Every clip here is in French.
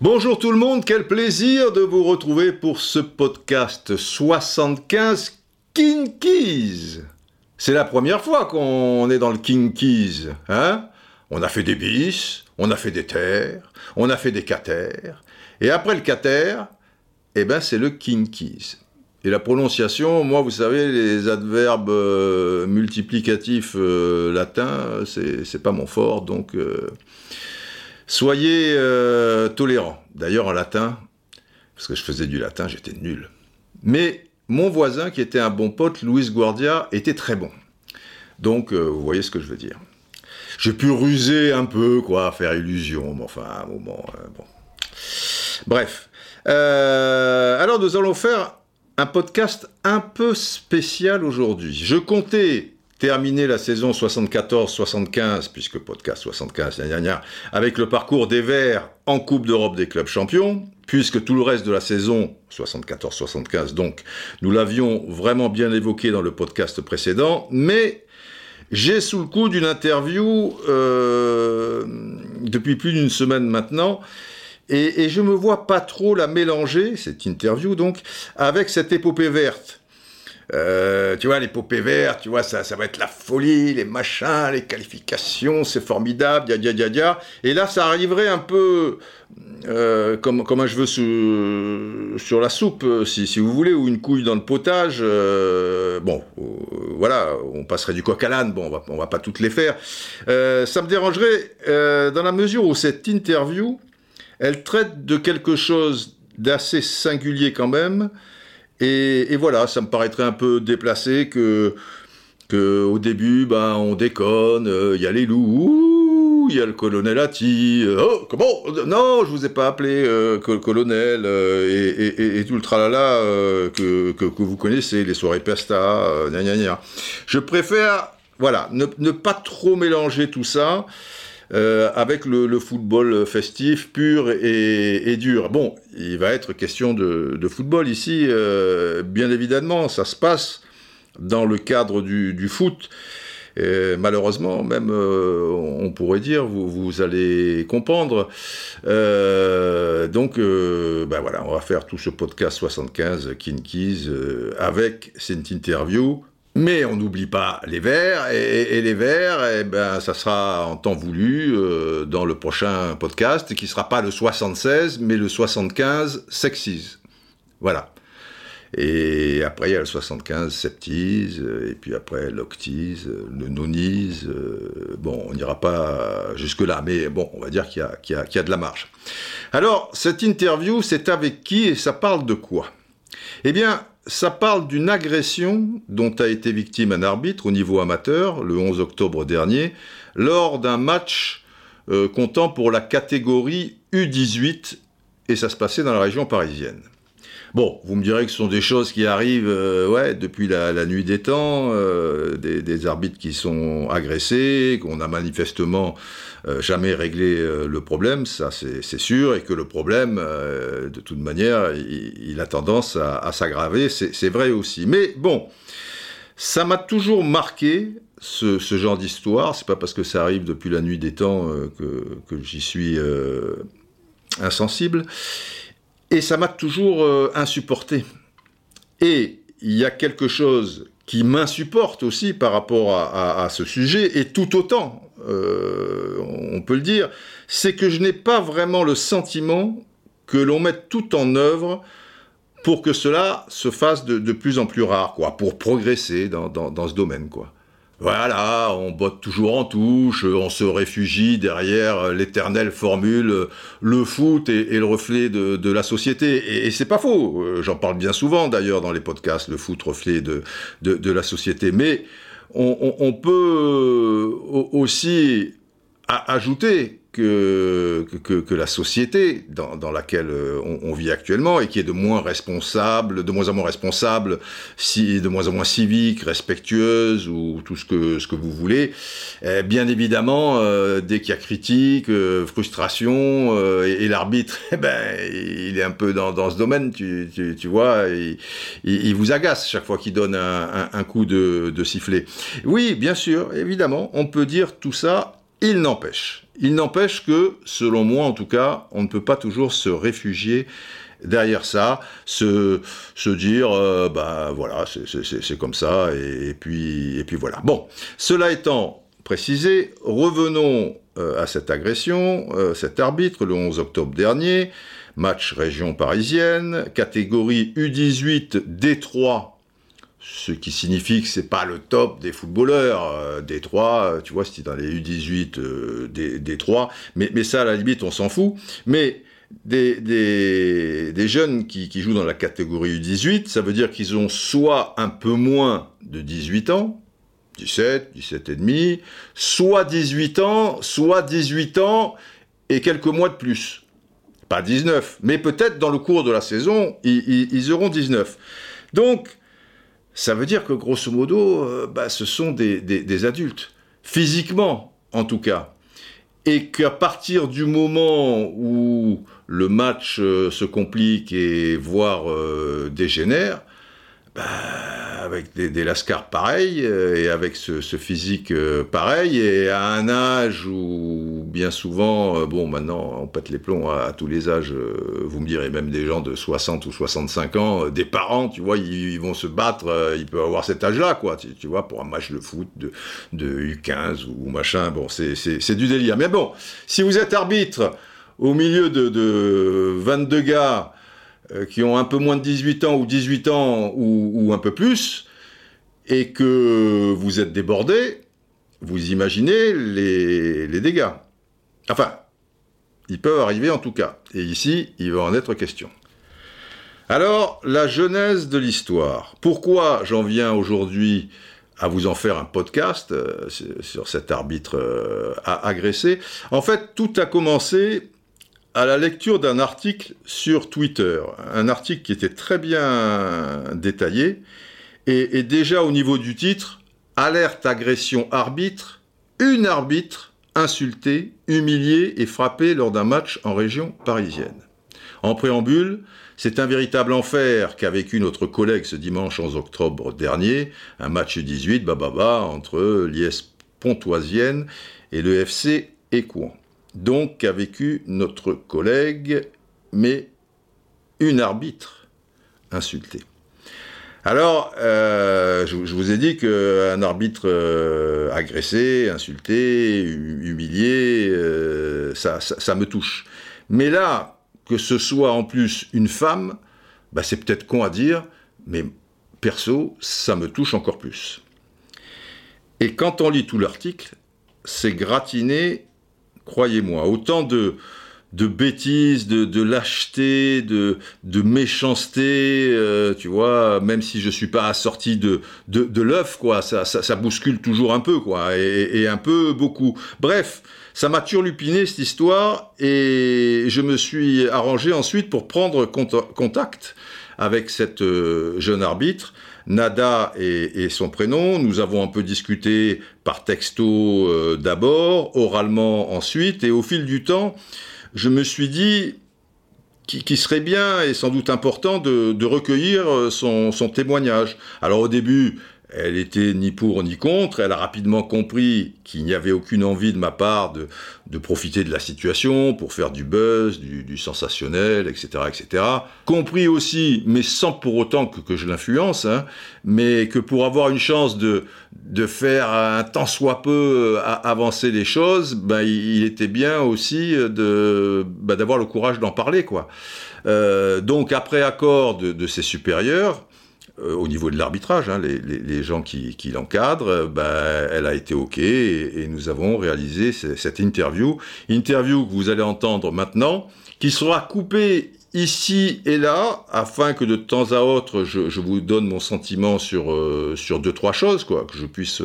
Bonjour tout le monde, quel plaisir de vous retrouver pour ce podcast 75 Kinkies. C'est la première fois qu'on est dans le Kinkies, hein? On a fait des bis, on a fait des terres, on a fait des caters, et après le cater, eh ben c'est le Kinkies. Et la prononciation, moi, vous savez, les adverbes euh, multiplicatifs euh, latins, c'est pas mon fort, donc euh, soyez euh, tolérants. D'ailleurs, en latin, parce que je faisais du latin, j'étais nul. Mais mon voisin, qui était un bon pote, Luis Guardia, était très bon. Donc, vous voyez ce que je veux dire. J'ai pu ruser un peu, quoi, faire illusion, mais enfin, à un moment, bon. Bref. Alors, nous allons faire un podcast un peu spécial aujourd'hui. Je comptais terminer la saison 74-75, puisque podcast 75, gna, gna, gna, avec le parcours des Verts en Coupe d'Europe des clubs champions, puisque tout le reste de la saison 74-75, donc, nous l'avions vraiment bien évoqué dans le podcast précédent, mais j'ai sous le coup d'une interview euh, depuis plus d'une semaine maintenant, et, et je me vois pas trop la mélanger, cette interview donc, avec cette épopée verte. Euh, tu vois, l'épopée verte, tu vois, ça, ça va être la folie, les machins, les qualifications, c'est formidable, ya, ya, ya, ya. Et là, ça arriverait un peu euh, comme, comme un cheveu sur, sur la soupe, si, si vous voulez, ou une couille dans le potage. euh, bon, euh, voilà, on passerait du coq à l'âne, bon, on va, on va pas toutes les faire. Euh, ça me dérangerait euh, dans la mesure où cette interview, elle traite de quelque chose d'assez singulier quand même. Et, voilà, ça me paraîtrait un peu déplacé que, que au début, ben, on déconne, euh, il y a les loups, il y a le colonel Atti, euh, oh, comment Non, je vous ai pas appelé euh, col- colonel, et, et- tout le tralala que, que, vous connaissez, les soirées pesta, gna gna gna. Je préfère, voilà, ne pas trop mélanger tout ça. Euh, avec le, football festif pur et, dur. Bon, il va être question de, football ici, euh, bien évidemment, ça se passe dans le cadre du, foot. Malheureusement, même, euh, on pourrait dire, vous, allez comprendre. Donc, ben voilà, on va faire tout ce podcast 75 Kinkies avec cette interview. Mais on n'oublie pas les verts, et, et les verts, eh ben, ça sera en temps voulu euh, dans le prochain podcast, qui sera pas le 76, mais le 75 Sexies. Voilà. Et après, il y a le 75 Septies, euh, et puis après l'Octies, euh, le Nonies. euh, bon, on n'ira pas jusque-là, mais bon, on va dire qu'il y, y a de la marge. Alors, cette interview, c'est avec qui et ça parle de quoi? Eh bien, ça parle d'une agression dont a été victime un arbitre au niveau amateur le 11 octobre dernier lors d'un match euh, comptant pour la catégorie U18 et ça se passait dans la région parisienne. Bon, vous me direz que ce sont des choses qui arrivent euh, ouais, depuis la, nuit des temps, euh, des, arbitres qui sont agressés, qu'on a manifestement euh, jamais réglé le problème, ça c'est sûr, et que le problème, de toute manière, il, a tendance à, s'aggraver, c'est vrai aussi. Mais bon, ça m'a toujours marqué ce, genre d'histoire. C'est pas parce que ça arrive depuis la nuit des temps que, j'y suis insensible. Et ça m'a toujours euh, insupporté. Et il y a quelque chose qui m'insupporte aussi par rapport à, ce sujet, et tout autant, euh, on peut le dire, c'est que je n'ai pas vraiment le sentiment que l'on mette tout en œuvre pour que cela se fasse de, de plus en plus rare, quoi, pour progresser dans, dans, dans ce domaine, quoi. Voilà, on botte toujours en touche, on se réfugie derrière l'éternelle formule euh, le foot est, le reflet de, la société. Et, c'est pas faux, euh, j'en parle bien souvent d'ailleurs dans les podcasts, le foot reflet de, la société. Mais on, peut euh, au- aussi ajouter que, que, la société dans, laquelle euh, on, vit actuellement et qui est de moins responsable, de moins en moins responsable, si, de moins en moins civique, respectueuse ou tout ce que, ce que vous voulez, eh, bien évidemment, euh, dès qu'il y a critique, euh, frustration et, l'arbitre, eh ben, il est un peu dans, dans ce domaine, tu, tu, vois, il, il, vous agace chaque fois qu'il donne un, un, coup de, de sifflet. Oui, bien sûr, évidemment, on peut dire tout ça il n'empêche, il n'empêche que, selon moi en tout cas, on ne peut pas toujours se réfugier derrière ça, se, dire, euh, bah voilà, c'est comme ça, et, puis, et puis voilà. Bon, cela étant précisé, revenons euh, à cette agression, euh, cet arbitre, le 11 octobre dernier, match région parisienne, catégorie U18 D3 ce qui signifie que c'est pas le top des footballeurs. Euh, des trois, euh, tu vois, c'était dans les U18 euh, des, trois, mais, mais ça, à la limite, on s'en fout. Mais des, des, jeunes qui, jouent dans la catégorie U18, ça veut dire qu'ils ont soit un peu moins de 18 ans, 17, 17 et demi, soit 18 ans, soit 18 ans et quelques mois de plus. Pas 19, mais peut-être dans le cours de la saison, ils auront 19. Donc, ça veut dire que grosso modo, euh, bah, ce sont des, adultes, physiquement en tout cas. Et qu'à partir du moment où le match euh, se complique et voire euh, dégénère, bah, avec des, des, lascars pareils euh, et avec ce, physique euh, pareil et à un âge où bien souvent, euh, bon maintenant on pète les plombs à, tous les âges, vous me direz même des gens de 60 ou 65 ans, des parents, tu vois, ils, vont se battre, ils peuvent avoir cet âge-là, quoi, tu, vois, pour un match de foot de, de U15 ou machin, bon c'est du délire. Mais bon, si vous êtes arbitre au milieu de, de 22 gars, qui ont un peu moins de 18 ans ou 18 ans ou, un peu plus, et que vous êtes débordé, vous imaginez les, les, dégâts. Enfin, ils peuvent arriver en tout cas. Et ici, il va en être question. Alors, la genèse de l'histoire. Pourquoi j'en viens aujourd'hui à vous en faire un podcast euh, sur cet arbitre euh, agressé En fait, tout a commencé à la lecture d'un article sur Twitter, un article qui était très bien détaillé, et, déjà au niveau du titre, Alerte agression arbitre, une arbitre insultée, humiliée et frappée lors d'un match en région parisienne. En préambule, c'est un véritable enfer qu'a vécu notre collègue ce dimanche 11 octobre dernier, un match 18 bababa entre l'IS Pontoisienne et le FC Écouen donc qu'a vécu notre collègue, mais une arbitre insultée. Alors, euh, je, vous ai dit qu'un arbitre euh, agressé, insulté, humilié, euh, ça, me touche. Mais là, que ce soit en plus une femme, bah, c'est peut-être con à dire, mais perso, ça me touche encore plus. Et quand on lit tout l'article, c'est gratiné croyez-moi. Autant de, de bêtises, de, lâcheté, de, de méchanceté, euh, tu vois, même si je suis pas assorti de, de, l'œuf, quoi, ça, ça, bouscule toujours un peu, quoi, et, un peu beaucoup. Bref, ça m'a turlupiné cette histoire, et je me suis arrangé ensuite pour prendre contact avec cette euh, jeune arbitre, Nada et, son prénom. Nous avons un peu discuté par texto euh, d'abord, oralement ensuite, et au fil du temps, je me suis dit qu'il serait bien et sans doute important de, recueillir euh, son, son, témoignage. Alors au début, elle était ni pour ni contre, elle a rapidement compris qu'il n'y avait aucune envie de ma part de, de, profiter de la situation pour faire du buzz, du, sensationnel, etc., etc. Compris aussi, mais sans pour autant que, que je l'influence, hein, mais que pour avoir une chance de, de faire un tant soit peu euh, avancer les choses, ben, il était bien aussi de ben, d'avoir le courage d'en parler, quoi. Euh, donc après accord de, de ses supérieurs, au niveau de l'arbitrage, hein, les, gens qui, l'encadrent, euh, bah, elle a été OK et, nous avons réalisé cette interview. Interview que vous allez entendre maintenant, qui sera coupée ici et là, afin que de temps à autre, je, vous donne mon sentiment sur, euh, sur deux, trois choses, quoi, que je puisse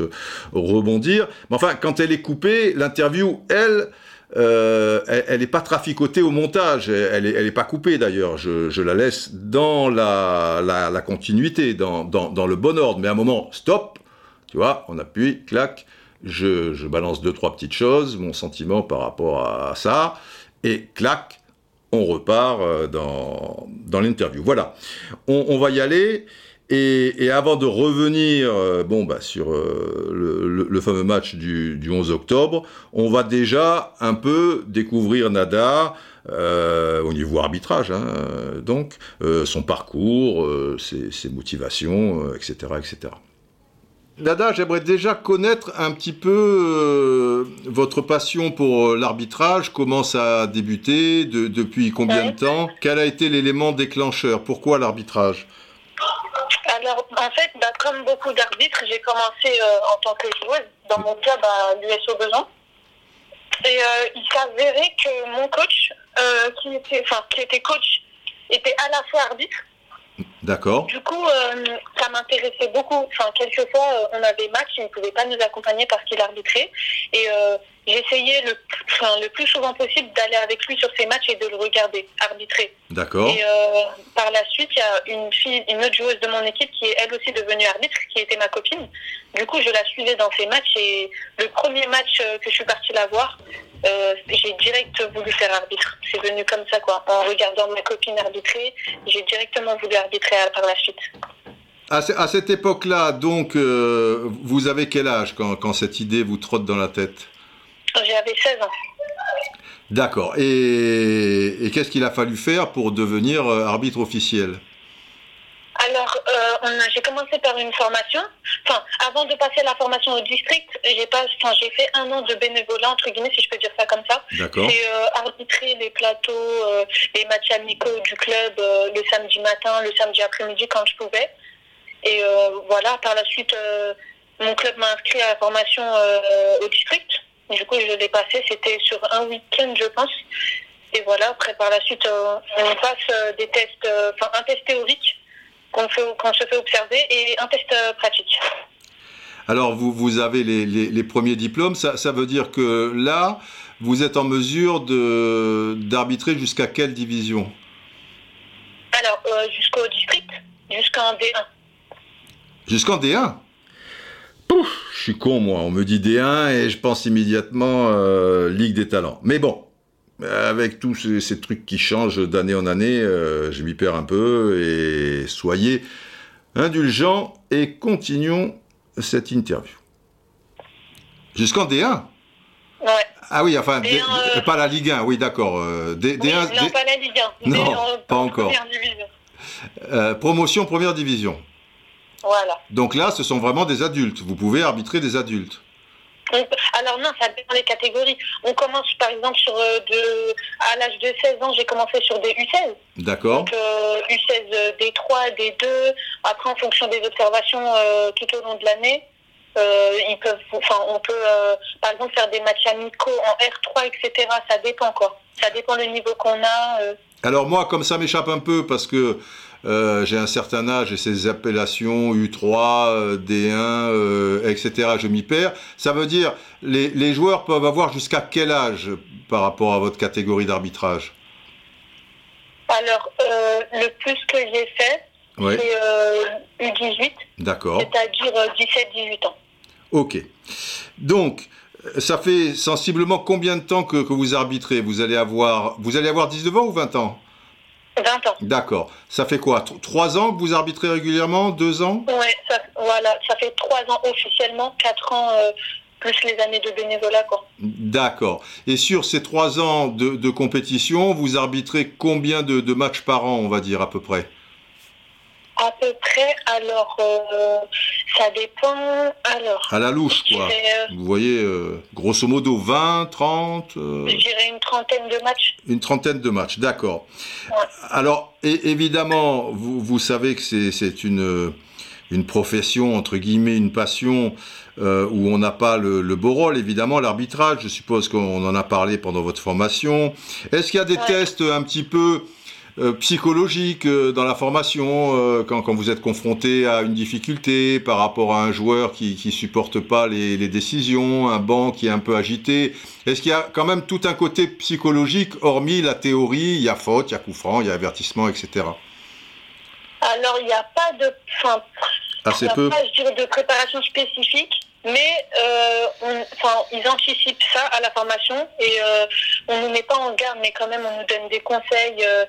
rebondir. Mais enfin, quand elle est coupée, l'interview, elle, elle n'est pas traficotée au montage, elle n'est elle est pas coupée d'ailleurs, je, je, la laisse dans la, la, continuité, dans, dans, dans, le bon ordre, mais à un moment, stop, tu vois, on appuie, clac, je, je balance deux, trois petites choses, mon sentiment par rapport à ça, et clac, on repart dans, dans l'interview. Voilà, on, on va y aller. Et, avant de revenir euh, bon, bah, sur euh, le, fameux match du, 11 octobre, on va déjà un peu découvrir Nada euh, au niveau arbitrage, hein, donc son parcours, ses, motivations, etc., etc. Nada, j'aimerais déjà connaître un petit peu votre passion pour l'arbitrage, comment ça a débuté, depuis combien de temps, quel a été l'élément déclencheur, pourquoi l'arbitrage? Alors, en fait, bah, comme beaucoup d'arbitres, j'ai commencé euh, en tant que joueuse dans mon club à l'USO Besançon. Et euh, il s'avérait que mon coach, euh, qui, était, qui était coach, était à la fois arbitre. D'accord. Du coup, ça m'intéressait beaucoup. Enfin, quelquefois, on avait match, il ne pouvait pas nous accompagner parce qu'il arbitrait. Et j'essayais le, enfin, le plus souvent possible d'aller avec lui sur ses matchs et de le regarder arbitrer. D'accord. Et euh, par la suite, il y a une fille, une autre joueuse de mon équipe qui est elle aussi devenue arbitre, qui était ma copine. Du coup, je la suivais dans ses matchs et le premier match euh, que je suis partie la voir, euh, j'ai direct voulu faire arbitre. C'est venu comme ça, quoi. En regardant ma copine arbitrer, j'ai directement voulu arbitrer par la suite. À, cette époque-là, donc, vous avez quel âge quand, quand cette idée vous trotte dans la tête j'avais 16 ans. D'accord. Et, qu'est-ce qu'il a fallu faire pour devenir euh, arbitre officiel? Alors, euh, j'ai commencé par une formation. Enfin, avant de passer la formation au district, j'ai pas, enfin, j'ai fait un an de bénévolat entre guillemets, si je peux dire ça comme ça. D'accord. C'est euh, arbitrer les plateaux, les matchs amicaux du club le samedi matin, le samedi après-midi quand je pouvais. Et voilà, par la suite, mon club m'a inscrit à la formation au district. Du coup, je l'ai passé, c'était sur un week-end, je pense. Et voilà, après, par la suite, euh, on passe euh, des tests, euh, enfin, un test théorique qu'on se fait observer et un test pratique. Alors, vous, vous avez les, les, premiers diplômes, ça, ça, veut dire que là, vous êtes en mesure d'arbitrer jusqu'à quelle division? Alors, jusqu'au district, jusqu'en D1. Jusqu'en D1 je suis con moi, on me dit D1 et je pense immédiatement euh, Ligue des talents. Mais bon, avec tous ces, trucs qui changent d'année en année, euh, je m'y perds un peu et soyez indulgents et continuons cette interview. Jusqu'en D1 Ouais. Ah oui, enfin, euh, pas la Ligue 1, oui, d'accord. D, oui, non, pas la Ligue 1. Non, pas encore. promotion première division. Voilà. Donc là, ce sont vraiment des adultes. Vous pouvez arbitrer des adultes. Alors non, ça dépend des catégories. On commence par exemple sur euh, de, à l'âge de 16 ans, j'ai commencé sur des U16. D'accord. Donc U16, D3, D2. Après, en fonction des observations euh, tout au long de l'année, euh, ils peuvent, enfin, on peut par exemple faire des matchs amicaux en R3, etc. Ça dépend quoi. Ça dépend le niveau qu'on a. Alors moi, comme ça m'échappe un peu parce que euh, j'ai un certain âge et ces appellations U3, D1, etc., je m'y perds. Ça veut dire, les, les joueurs peuvent avoir jusqu'à quel âge par rapport à votre catégorie d'arbitrage? Alors, euh, le plus que j'ai fait, c'est U18. Euh, D'accord. C'est-à-dire 17-18 ans. Ok. Donc, ça fait sensiblement combien de temps que, que, vous arbitrez? Vous allez avoir vous allez avoir 19 ans ou 20 ans? 20 ans. D'accord. Ça fait quoi? Trois ans que vous arbitrez régulièrement? Deux ans? Oui, voilà. Ça fait trois ans officiellement, quatre ans euh, plus les années de bénévolat. D'accord. Et sur ces trois ans de, compétition, vous arbitrez combien de matchs par an, on va dire, à peu près? À peu près, alors euh, ça dépend. Alors. À la louche, quoi. Euh, Vous voyez, euh, grosso modo 20, 30. je dirais une trentaine de matchs. Une trentaine de matchs, d'accord. Alors, évidemment, vous, vous, savez que c'est une, une profession, entre guillemets, une passion. où on n'a pas le, beau rôle, évidemment, l'arbitrage, je suppose qu'on en a parlé pendant votre formation. Est-ce qu'il y a des tests un petit peu euh, psychologique dans la formation, quand, quand, vous êtes confronté à une difficulté par rapport à un joueur qui ne supporte pas les, les, décisions, un banc qui est un peu agité Est-ce qu'il y a quand même tout un côté psychologique, hormis la théorie, il y a faute, il y a coup franc, il y a avertissement, etc. Alors, il n'y a pas de... Enfin, Assez peu. Pas, je dirais, de préparation spécifique mais euh, enfin, ils anticipent ça à la formation et euh, on ne nous met pas en garde, mais quand même on nous donne des conseils. Euh,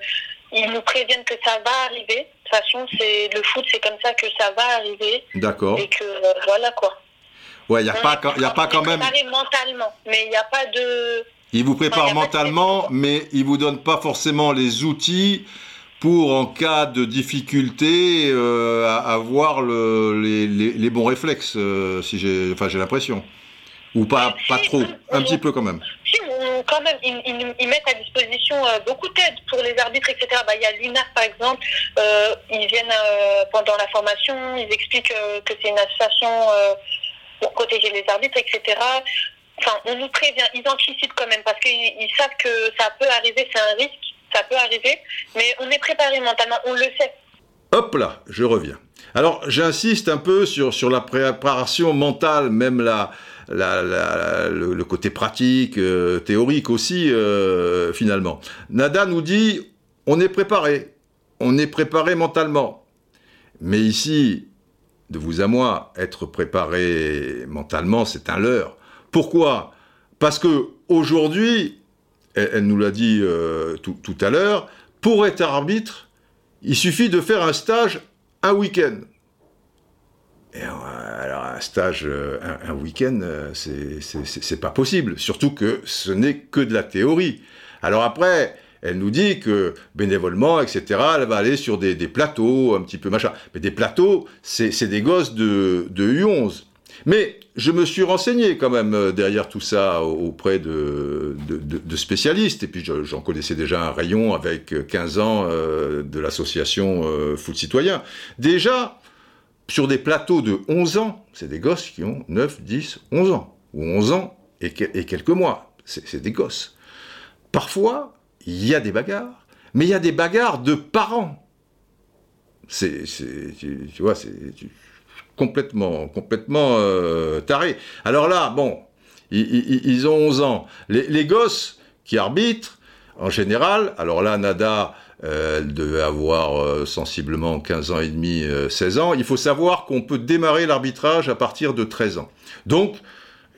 ils nous préviennent que ça va arriver. De toute façon, c'est le foot, c'est comme ça que ça va arriver. D'accord. Et que voilà quoi. Ouais, il n'y a, pas, y a pas quand même. mentalement, mais il n'y a pas de. Ils vous préparent mentalement, mais ils vous donnent pas forcément les outils pour, en cas de difficulté, euh, avoir le, les, les, bons réflexes, euh, si j'ai, enfin, j'ai l'impression. Ou pas, pas trop, un petit peu quand même. Si, quand même, ils, ils, mettent à disposition euh, beaucoup d'aide pour les arbitres, etc. Bah, il y a l'UNAF, par exemple, ils viennent pendant la formation, ils expliquent que c'est une association pour protéger les arbitres, etc. Enfin, on nous prévient, ils anticipent quand même, parce qu'ils savent que ça peut arriver, c'est un risque ça peut arriver, mais on est préparé mentalement, on le sait. Hop là, je reviens. Alors, j'insiste un peu sur, sur la préparation mentale, même la, le, côté pratique, euh, théorique aussi, euh, finalement. Nada nous dit, on est préparé, on est préparé mentalement. Mais ici, de vous à moi, être préparé mentalement, c'est un leurre. Pourquoi? Parce que aujourd'hui, elle, nous l'a dit euh, tout, à l'heure, pour être arbitre, il suffit de faire un stage un week-end. Et alors un stage, euh, un, week-end, euh, c'est pas possible. Surtout que ce n'est que de la théorie. Alors après, elle nous dit que bénévolement, etc., elle va aller sur des, plateaux, un petit peu machin. Mais des plateaux, c'est des gosses de, de U11. Mais je me suis renseigné quand même euh, derrière tout ça auprès de, spécialistes, et puis j'en connaissais déjà un rayon avec 15 ans euh, de l'association euh, Foot Citoyen. Déjà, sur des plateaux de 11 ans, c'est des gosses qui ont 9, 10, 11 ans, ou 11 ans et, quelques mois, c'est des gosses. Parfois, il y a des bagarres, mais il y a des bagarres de parents. C'est, tu, vois, c'est, complètement, complètement euh, taré. Alors là, bon, ils, ont 11 ans. Les, gosses qui arbitrent, en général, alors là, Nada, euh, elle devait avoir euh, sensiblement 15 ans et demi, 16 ans. Il faut savoir qu'on peut démarrer l'arbitrage à partir de 13 ans. Donc,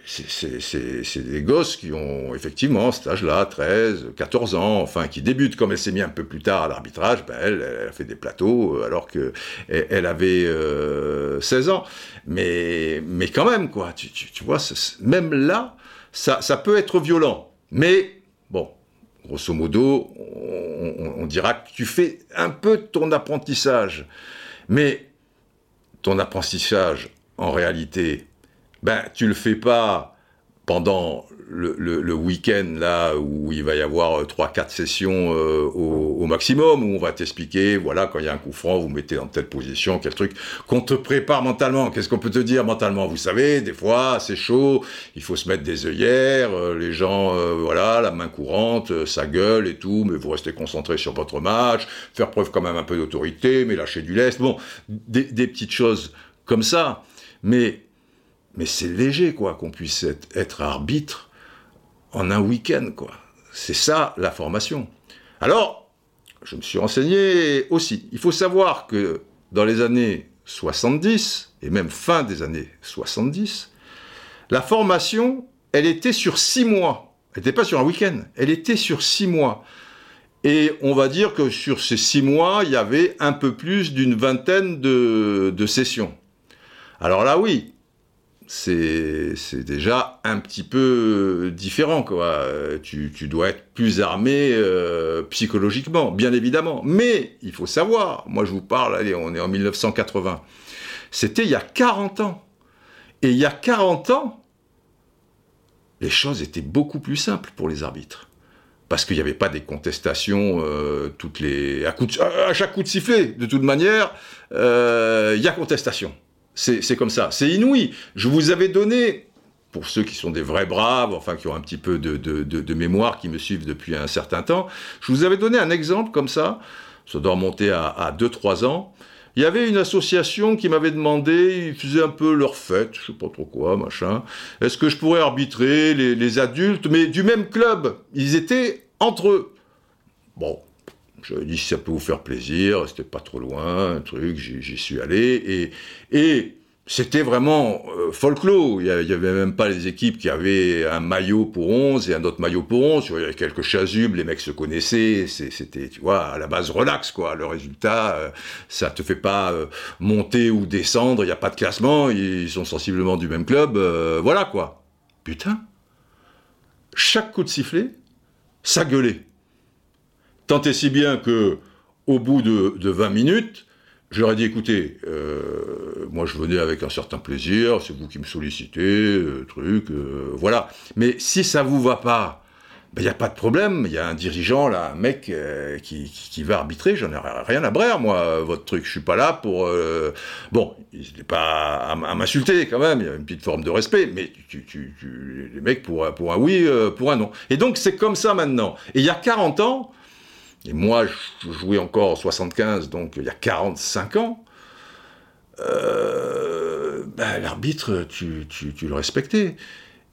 c'est des gosses qui ont effectivement cet âge-là, 13, 14 ans, enfin, qui débutent, comme elle s'est mise un peu plus tard à l'arbitrage, ben elle, elle, a fait des plateaux euh, alors que elle, avait 16 euh, ans. Mais, mais quand même, quoi, tu, tu, vois, même là, ça, ça, peut être violent. Mais, bon, grosso modo, on, on dira que tu fais un peu ton apprentissage. Mais ton apprentissage, en réalité, ben tu le fais pas pendant le, week-end là où il va y avoir 3-4 euh, sessions euh, au, maximum, où on va t'expliquer, voilà, quand il y a un coup franc, vous mettez dans telle position, quel truc, qu'on te prépare mentalement. Qu'est-ce qu'on peut te dire mentalement? Vous savez, des fois, c'est chaud, il faut se mettre des œillères, euh, les gens, voilà, la main courante, ça gueule et tout, mais vous restez concentré sur votre match, faire preuve quand même un peu d'autorité, mais lâcher du lest, bon, des, des petites choses comme ça. Mais mais c'est léger, quoi, qu'on puisse être, arbitre en un week-end, quoi. C'est ça, la formation. Alors, je me suis renseigné aussi. Il faut savoir que dans les années 70, et même fin des années 70, la formation, elle était sur six mois. Elle n'était pas sur un week-end, elle était sur six mois. Et on va dire que sur ces six mois, il y avait un peu plus d'une vingtaine de, de sessions. Alors là, oui, c'est déjà un petit peu différent. Quoi. Tu, dois être plus armé euh, psychologiquement, bien évidemment. Mais il faut savoir, moi je vous parle, allez, on est en 1980. C'était il y a 40 ans. Et il y a 40 ans, les choses étaient beaucoup plus simples pour les arbitres. Parce qu'il n'y avait pas des contestations euh, toutes les, à, chaque coup de sifflet. De toute manière, euh, il y a contestation. C'est comme ça. C'est inouï. Je vous avais donné, pour ceux qui sont des vrais braves, enfin qui ont un petit peu de, mémoire, qui me suivent depuis un certain temps, je vous avais donné un exemple comme ça, ça doit remonter à, 2-3 ans. Il y avait une association qui m'avait demandé, ils faisaient un peu leur fête, je sais pas trop quoi, machin. Est-ce que je pourrais arbitrer les, les adultes, mais du même club Ils étaient entre eux. Bon, je dit si ça peut vous faire plaisir, c'était pas trop loin, un truc, j'y suis allé, et, c'était vraiment euh, folklore. Il n'y avait même pas les équipes qui avaient un maillot pour 11 et un autre maillot pour 11. Il y avait quelques chasubles, les mecs se connaissaient. C'était, tu vois, à la base relax, quoi. Le résultat, euh, ça te fait pas euh, monter ou descendre. Il n'y a pas de classement. Ils sont sensiblement du même club. voilà, quoi. Putain. Chaque coup de sifflet, ça gueulait. Tant et si bien que, au bout de, de 20 minutes, je leur ai dit, écoutez, euh, moi je venais avec un certain plaisir, c'est vous qui me sollicitez, euh, truc, euh, voilà. Mais si ça vous va pas, il ben, n'y a pas de problème, il y a un dirigeant là, un mec qui, qui, va arbitrer, j'en ai rien à brère, moi, votre truc, je suis pas là pour... bon, il n'est pas à, m'insulter quand même, il y a une petite forme de respect, mais les mecs pour, pour un oui, pour un non. Et donc c'est comme ça maintenant. Et il y a 40 ans, et moi, je jouais encore en 75, donc il y a 45 ans. Euh, ben, l'arbitre, tu, le respectais.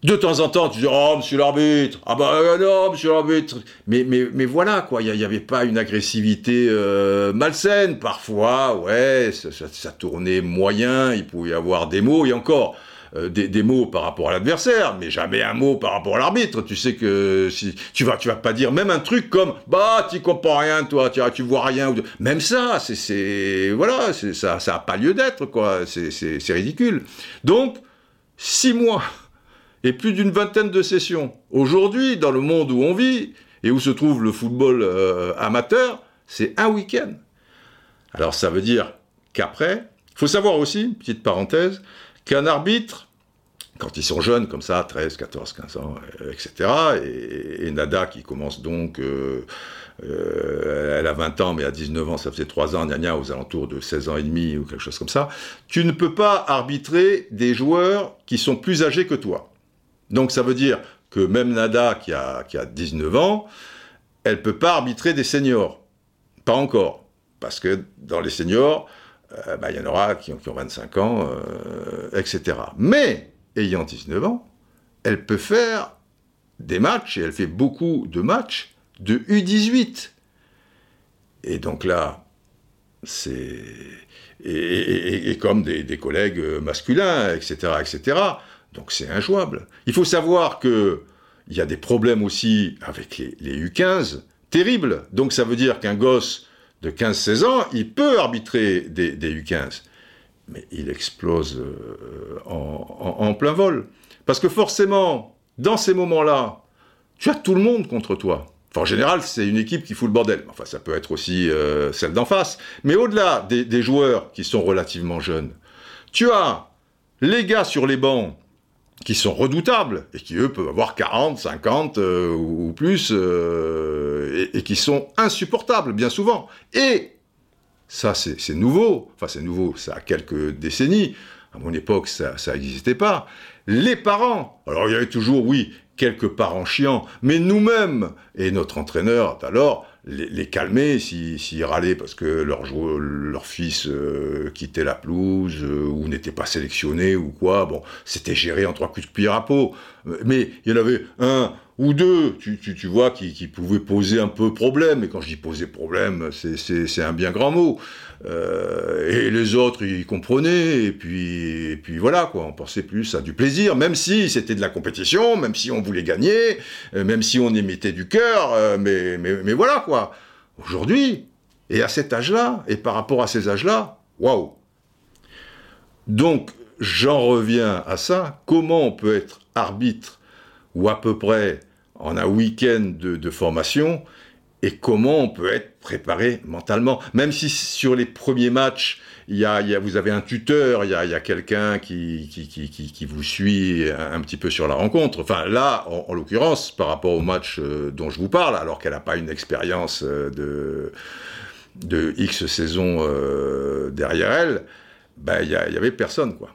De temps en temps, tu dis Oh, monsieur l'arbitre Ah, bah non, monsieur l'arbitre mais voilà, quoi, il n'y avait pas une agressivité euh, malsaine. Parfois, ouais, ça, ça, tournait moyen, il pouvait y avoir des mots, et encore. Euh, des, mots par rapport à l'adversaire, mais jamais un mot par rapport à l'arbitre. Tu sais que si tu vas, tu vas pas dire même un truc comme bah tu comprends rien toi, tu, tu vois rien. Même ça, c'est voilà, ça, ça a pas lieu d'être quoi. C'est ridicule. Donc six mois et plus d'une vingtaine de sessions. Aujourd'hui, dans le monde où on vit et où se trouve le football euh, amateur, c'est un week-end. Alors ça veut dire qu'après, il faut savoir aussi, petite parenthèse, qu'un arbitre, quand ils sont jeunes comme ça, 13, 14, 15 ans, etc., et, Nada qui commence donc, euh, euh, elle a 20 ans, mais à 19 ans, ça faisait 3 ans, gna, aux alentours de 16 ans et demi ou quelque chose comme ça, tu ne peux pas arbitrer des joueurs qui sont plus âgés que toi. Donc ça veut dire que même Nada qui a, qui a 19 ans, elle peut pas arbitrer des seniors. Pas encore. Parce que dans les seniors, euh, bah, il y en aura qui ont, 25 ans, euh, etc. Mais, ayant 19 ans, elle peut faire des matchs, et elle fait beaucoup de matchs, de U18. Et donc là, c'est... Et, comme des, collègues masculins, etc., etc. Donc c'est injouable. Il faut savoir que il y a des problèmes aussi avec les U15, terribles. Donc ça veut dire qu'un gosse de 15-16 ans, il peut arbitrer des, U15. Mais il explose euh, en, plein vol. Parce que forcément, dans ces moments-là, tu as tout le monde contre toi. en général, c'est une équipe qui fout le bordel. Enfin, ça peut être aussi euh, celle d'en face. Mais au-delà des, joueurs qui sont relativement jeunes, tu as les gars sur les bancs qui sont redoutables et qui eux peuvent avoir 40, 50 euh, ou plus euh, et, qui sont insupportables bien souvent. Et ça c'est nouveau, enfin c'est nouveau, ça a quelques décennies. À mon époque ça n'existait pas. Les parents, alors il y avait toujours oui quelques parents chiants, mais nous-mêmes et notre entraîneur alors les, calmer s'ils râlaient parce que leur, leur fils euh, quittait la pelouse euh, ou n'était pas sélectionné ou quoi. Bon, c'était géré en trois coups de cuillère à peau. Mais il y en avait un ou deux, tu, tu, tu vois, qui, qui, pouvaient poser un peu problème. Et quand je dis poser problème, c'est un bien grand mot. Euh, et les autres, ils comprenaient. Et puis, et puis voilà, quoi. On pensait plus à du plaisir, même si c'était de la compétition, même si on voulait gagner, euh, même si on émettait du cœur. Euh, mais, mais, mais voilà, quoi. Aujourd'hui, et à cet âge-là, et par rapport à ces âges-là, waouh. Donc, j'en reviens à ça. Comment on peut être arbitre ou à peu près en un week-end de, formation, et comment on peut être préparé mentalement. Même si sur les premiers matchs, y a, vous avez un tuteur, il y a, quelqu'un qui qui, vous suit un, petit peu sur la rencontre. Enfin là, en, l'occurrence, par rapport au match euh, dont je vous parle, alors qu'elle n'a pas une expérience euh, de, de X saisons euh, derrière elle, ben, il n'y avait personne. quoi.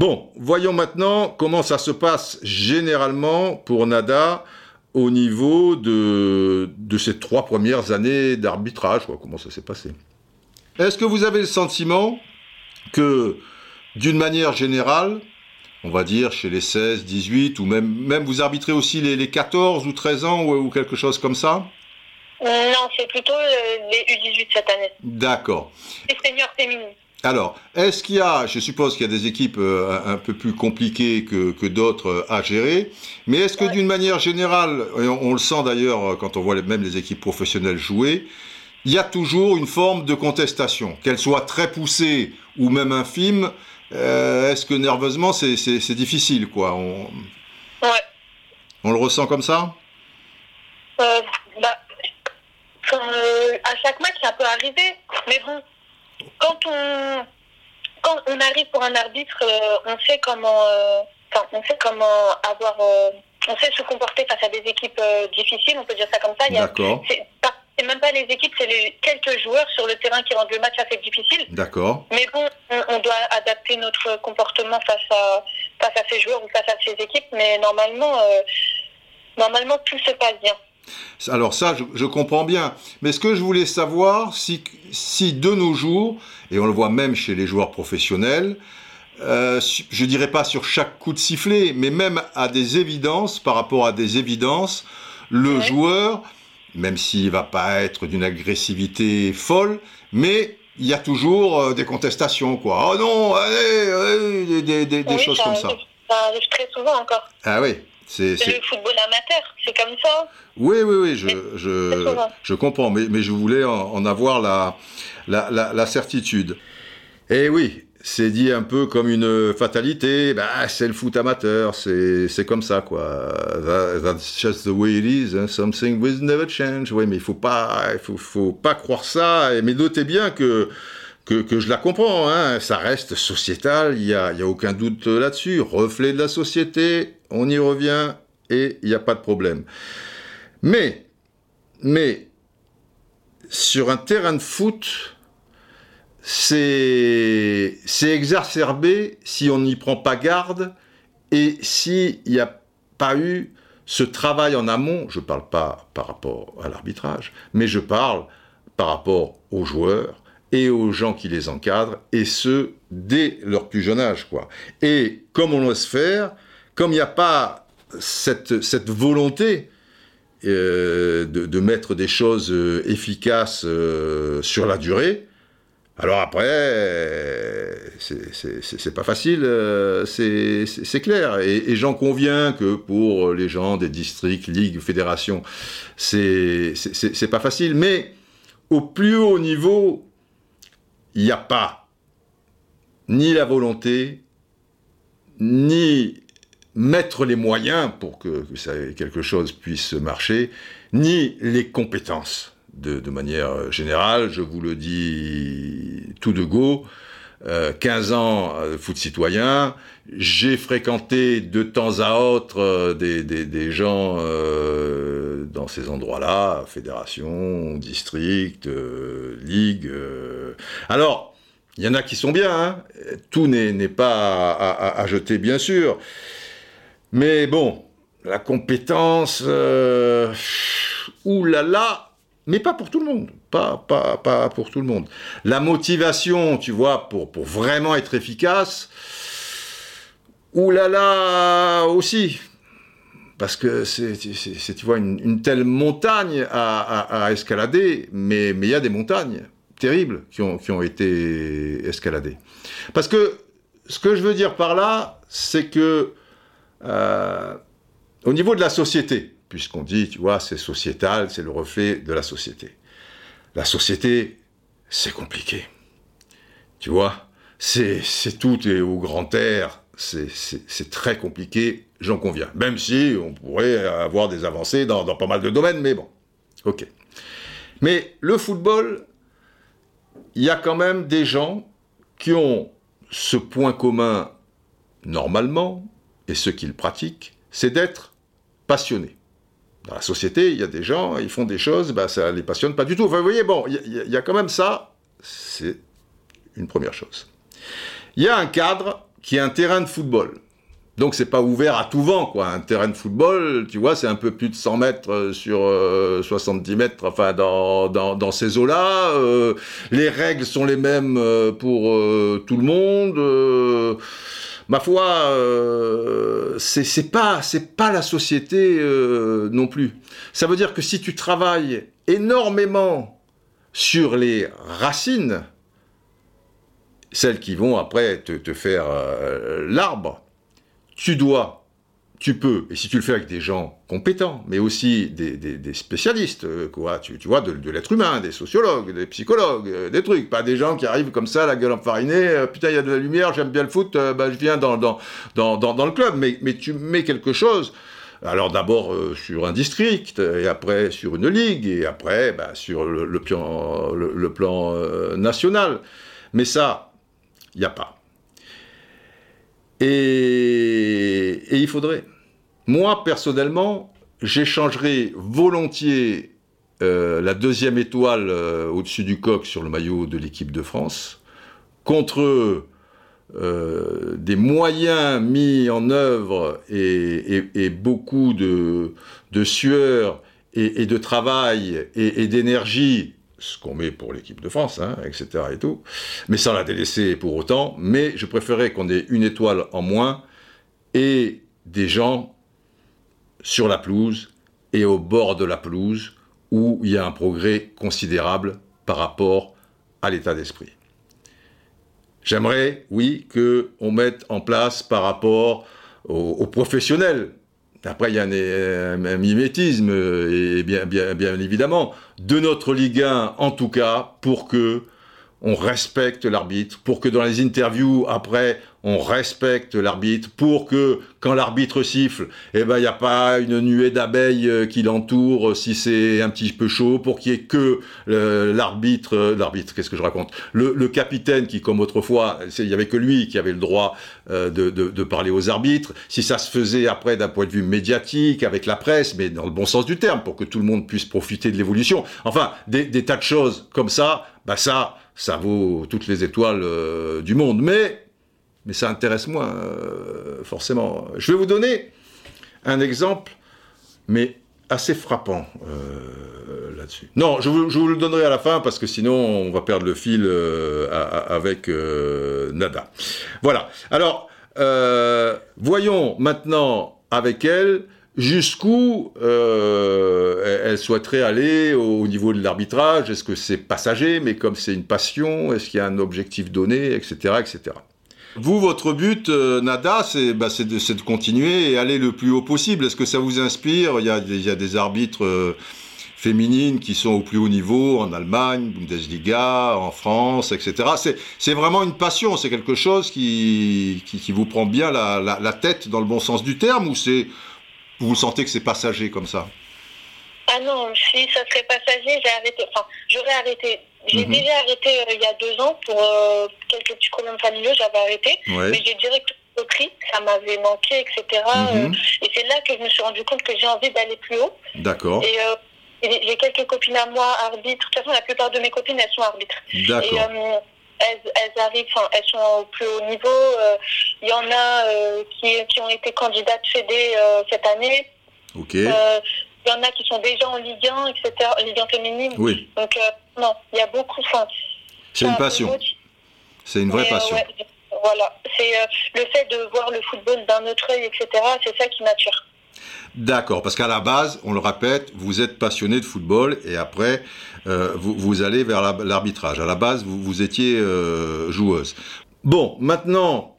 Bon, voyons maintenant comment ça se passe généralement pour Nada au niveau de, de ces trois premières années d'arbitrage. Comment ça s'est passé? Est-ce que vous avez le sentiment que, d'une manière générale, on va dire chez les 16, 18, ou même, même vous arbitrez aussi les, les 14 ou 13 ans ou, ou quelque chose comme ça? Non, c'est plutôt euh, les U18 cette année. D'accord. Les seniors féminines. Alors, est-ce qu'il y a, je suppose qu'il y a des équipes euh, un peu plus compliquées que, que d'autres euh, à gérer, mais est-ce que Ouais. d'une manière générale, et on, on le sent d'ailleurs euh, quand on voit les- même les équipes professionnelles jouer, il y a toujours une forme de contestation, qu'elle soit très poussée ou même infime, euh, est-ce que nerveusement c'est c'est- c'est difficile quoi on, Ouais. on le ressent comme ça? Euh, bah, à chaque match, ça peut arriver. Mais bon, quand on, quand on arrive pour un arbitre, euh, on sait comment, euh, enfin, on sait comment avoir, euh, on sait se comporter face à des équipes difficiles. On peut dire ça comme ça. Il y a- D'accord, c'est même pas les équipes, c'est les quelques joueurs sur le terrain qui rendent le match assez difficile. d'accord. Mais bon, on, on doit adapter notre comportement face à, face à ces joueurs ou face à ces équipes. Mais normalement, normalement tout se passe bien. Alors ça, je, je comprends bien. Mais ce que je voulais savoir, si, si de nos jours, et on le voit même chez les joueurs professionnels, euh, je dirais pas sur chaque coup de sifflet, mais même à des évidences, par rapport à des évidences, le Ouais. joueur, même s'il va pas être d'une agressivité folle, mais il y a toujours euh, des contestations, quoi. Oh non, allez, allez, des, des- des- des Oui, choses comme ça. Ça arrive très souvent encore. Ah oui, c'est... Le football amateur, c'est comme ça. Oui, oui, oui, je, je, je comprends, mais, mais je voulais en, en avoir la, la, la, la certitude. Et oui, c'est dit un peu comme une fatalité, bah, c'est le foot amateur, c'est c'est comme ça, quoi. That- that's just the way it is, hein, something will never change. Oui, mais il faut pas, il faut, faut pas croire ça, mais notez bien que, que, que je la comprends, hein, ça reste sociétal, il n'y a, il y a aucun doute là-dessus, reflet de la société, on y revient, et il n'y a pas de problème. Mais, mais, sur un terrain de foot, c'est exacerbé si on n'y prend pas garde et s'il n'y a pas eu ce travail en amont, je ne parle pas par rapport à l'arbitrage, mais je parle par rapport aux joueurs et aux gens qui les encadrent, et ce, dès leur plus jeune âge. Et comme on laisse faire, comme il n'y a pas cette, volonté euh, de, mettre des choses euh, efficaces euh, sur la durée, alors après, c'est- pas facile, c'est clair. Et, et j'en conviens que pour les gens des districts, ligues, fédérations, c'est pas facile. Mais au plus haut niveau, il n'y a pas ni la volonté, ni mettre les moyens pour que, quelque chose puisse marcher, ni les compétences. De, manière générale, je vous le dis tout de go, euh, 15 ans de foot citoyen, j'ai fréquenté de temps à autre euh, des, gens euh, dans ces endroits-là, fédération, district, euh, ligue. euh. Alors, il y en a qui sont bien, hein. tout n'est pas à jeter, bien sûr. Mais bon, la compétence, euh, oulala, mais pas pour tout le monde, pas, pas, pas pour tout le monde. La motivation, tu vois, pour, pour vraiment être efficace, oulala aussi, parce que c'est, tu vois, une, telle montagne à, escalader, mais mais il y a des montagnes terribles qui ont, qui ont été escaladées. Parce que ce que je veux dire par là, c'est que euh, au niveau de la société, puisqu'on dit, tu vois, c'est sociétal, c'est le reflet de la société. La société, c'est compliqué. Tu vois, c'est tout est au grand air, c'est très compliqué, j'en conviens. Même si on pourrait avoir des avancées dans, dans pas mal de domaines, mais bon, ok. Mais le football, il y a quand même des gens qui ont ce point commun normalement, et ceux qui le pratiquent, c'est d'être passionnés. Dans la société, il y a des gens, ils font des choses, ben, ça les passionne pas du tout. Enfin, vous voyez, bon, il y a- quand même ça, c'est une première chose. Il y a un cadre qui est un terrain de football. Donc c'est pas ouvert à tout vent, quoi. Un terrain de football, tu vois, c'est un peu plus de 100 mètres euh, sur 70 euh, mètres, enfin dans, dans, ces eaux-là. Euh, les règles sont les mêmes pour tout le monde. Ma foi, c'est pas c'est pas la société non plus. Ça veut dire que si tu travailles énormément sur les racines, celles qui vont après te, te faire l'arbre, tu dois, tu peux, et si tu le fais avec des gens compétents, mais aussi des, spécialistes, euh, quoi, tu, vois, de, l'être humain, des sociologues, des psychologues, euh, des trucs, pas des gens qui arrivent comme ça, la gueule enfarinée, euh, putain, il y a de la lumière, j'aime bien le foot, bah, je viens dans, le club, mais, mais tu mets quelque chose. Alors d'abord sur un district, et après sur une ligue, et après bah, sur le, plan, le plan national. Mais ça, il n'y a pas. Et, il faudrait. Moi, personnellement, j'échangerais volontiers euh, la deuxième étoile euh, au-dessus du coq sur le maillot de l'équipe de France contre euh, des moyens mis en œuvre et, beaucoup de, sueur et, de travail et d'énergie ce qu'on met pour l'équipe de France, hein, etc. et tout, mais sans la délaisser pour autant. Mais je préférais qu'on ait une étoile en moins et des gens sur la pelouse et au bord de la pelouse où il y a un progrès considérable par rapport à l'état d'esprit. J'aimerais, oui, qu'on mette en place par rapport aux professionnels après, il y a un, mimétisme, et bien, bien, bien évidemment, de notre Ligue 1, en tout cas, pour que on respecte l'arbitre, pour que dans les interviews après, on respecte l'arbitre, pour que quand l'arbitre siffle, eh ben il n'y a pas une nuée d'abeilles euh, qui l'entoure si c'est un petit peu chaud, pour qu'il y ait que euh, l'arbitre, euh, l'arbitre, qu'est-ce que je raconte, le, capitaine qui, comme autrefois, il y avait que lui qui avait le droit de, parler aux arbitres. Si ça se faisait après d'un point de vue médiatique avec la presse, mais dans le bon sens du terme, pour que tout le monde puisse profiter de l'évolution. Enfin, des, tas de choses comme ça, bah ça ça vaut toutes les étoiles euh, du monde, mais, mais ça intéresse moins, euh, forcément. Je vais vous donner un exemple, mais assez frappant euh, là-dessus. Non, je vous, le donnerai à la fin, parce que sinon on va perdre le fil avec Nada. Voilà. Alors, voyons maintenant avec elle Jusqu'où euh, elle souhaiterait aller au niveau de l'arbitrage Est-ce que c'est passager, mais comme c'est une passion, est-ce qu'il y a un objectif donné, etc., etc. Vous, votre but, euh, Nada, bah, c'est de, continuer et aller le plus haut possible. Est-ce que ça vous inspire? Il y, a, des arbitres euh, féminines qui sont au plus haut niveau en Allemagne, Bundesliga, en France, etc. C'est vraiment une passion, c'est quelque chose qui, vous prend bien la, tête dans le bon sens du terme, ou c'est vous sentez que c'est passager comme ça? Ah non, si ça serait passager, j'aurais arrêté. J'ai mhm. déjà arrêté euh, il y a deux ans pour euh, quelques petits problèmes familiaux, j'avais arrêté. Mais j'ai directement repris, ça m'avait manqué, etc. Mhm. Euh, et c'est là que je me suis rendu compte que j'ai envie d'aller plus haut. D'accord. Et j'ai quelques copines à moi, arbitres. De toute façon, la plupart de mes copines, elles sont arbitres. D'accord elles, arrivent, elles sont au plus haut niveau. Euh, il y en a euh, qui, qui, ont été candidates fédées euh, cette année. Ok. Il y en a qui sont déjà en Ligue 1, etc., Ligue 1 féminine. Oui. Donc, non, il y a beaucoup. C'est une passion. C'est une vraie passion. voilà. C'est le fait de voir le football d'un autre œil, etc., c'est ça qui m'attire. D'accord, parce qu'à la base, on le répète, vous êtes passionné de football et après, euh, vous, allez vers l'arbitrage. À la base, vous, vous étiez euh, joueuse. Bon, maintenant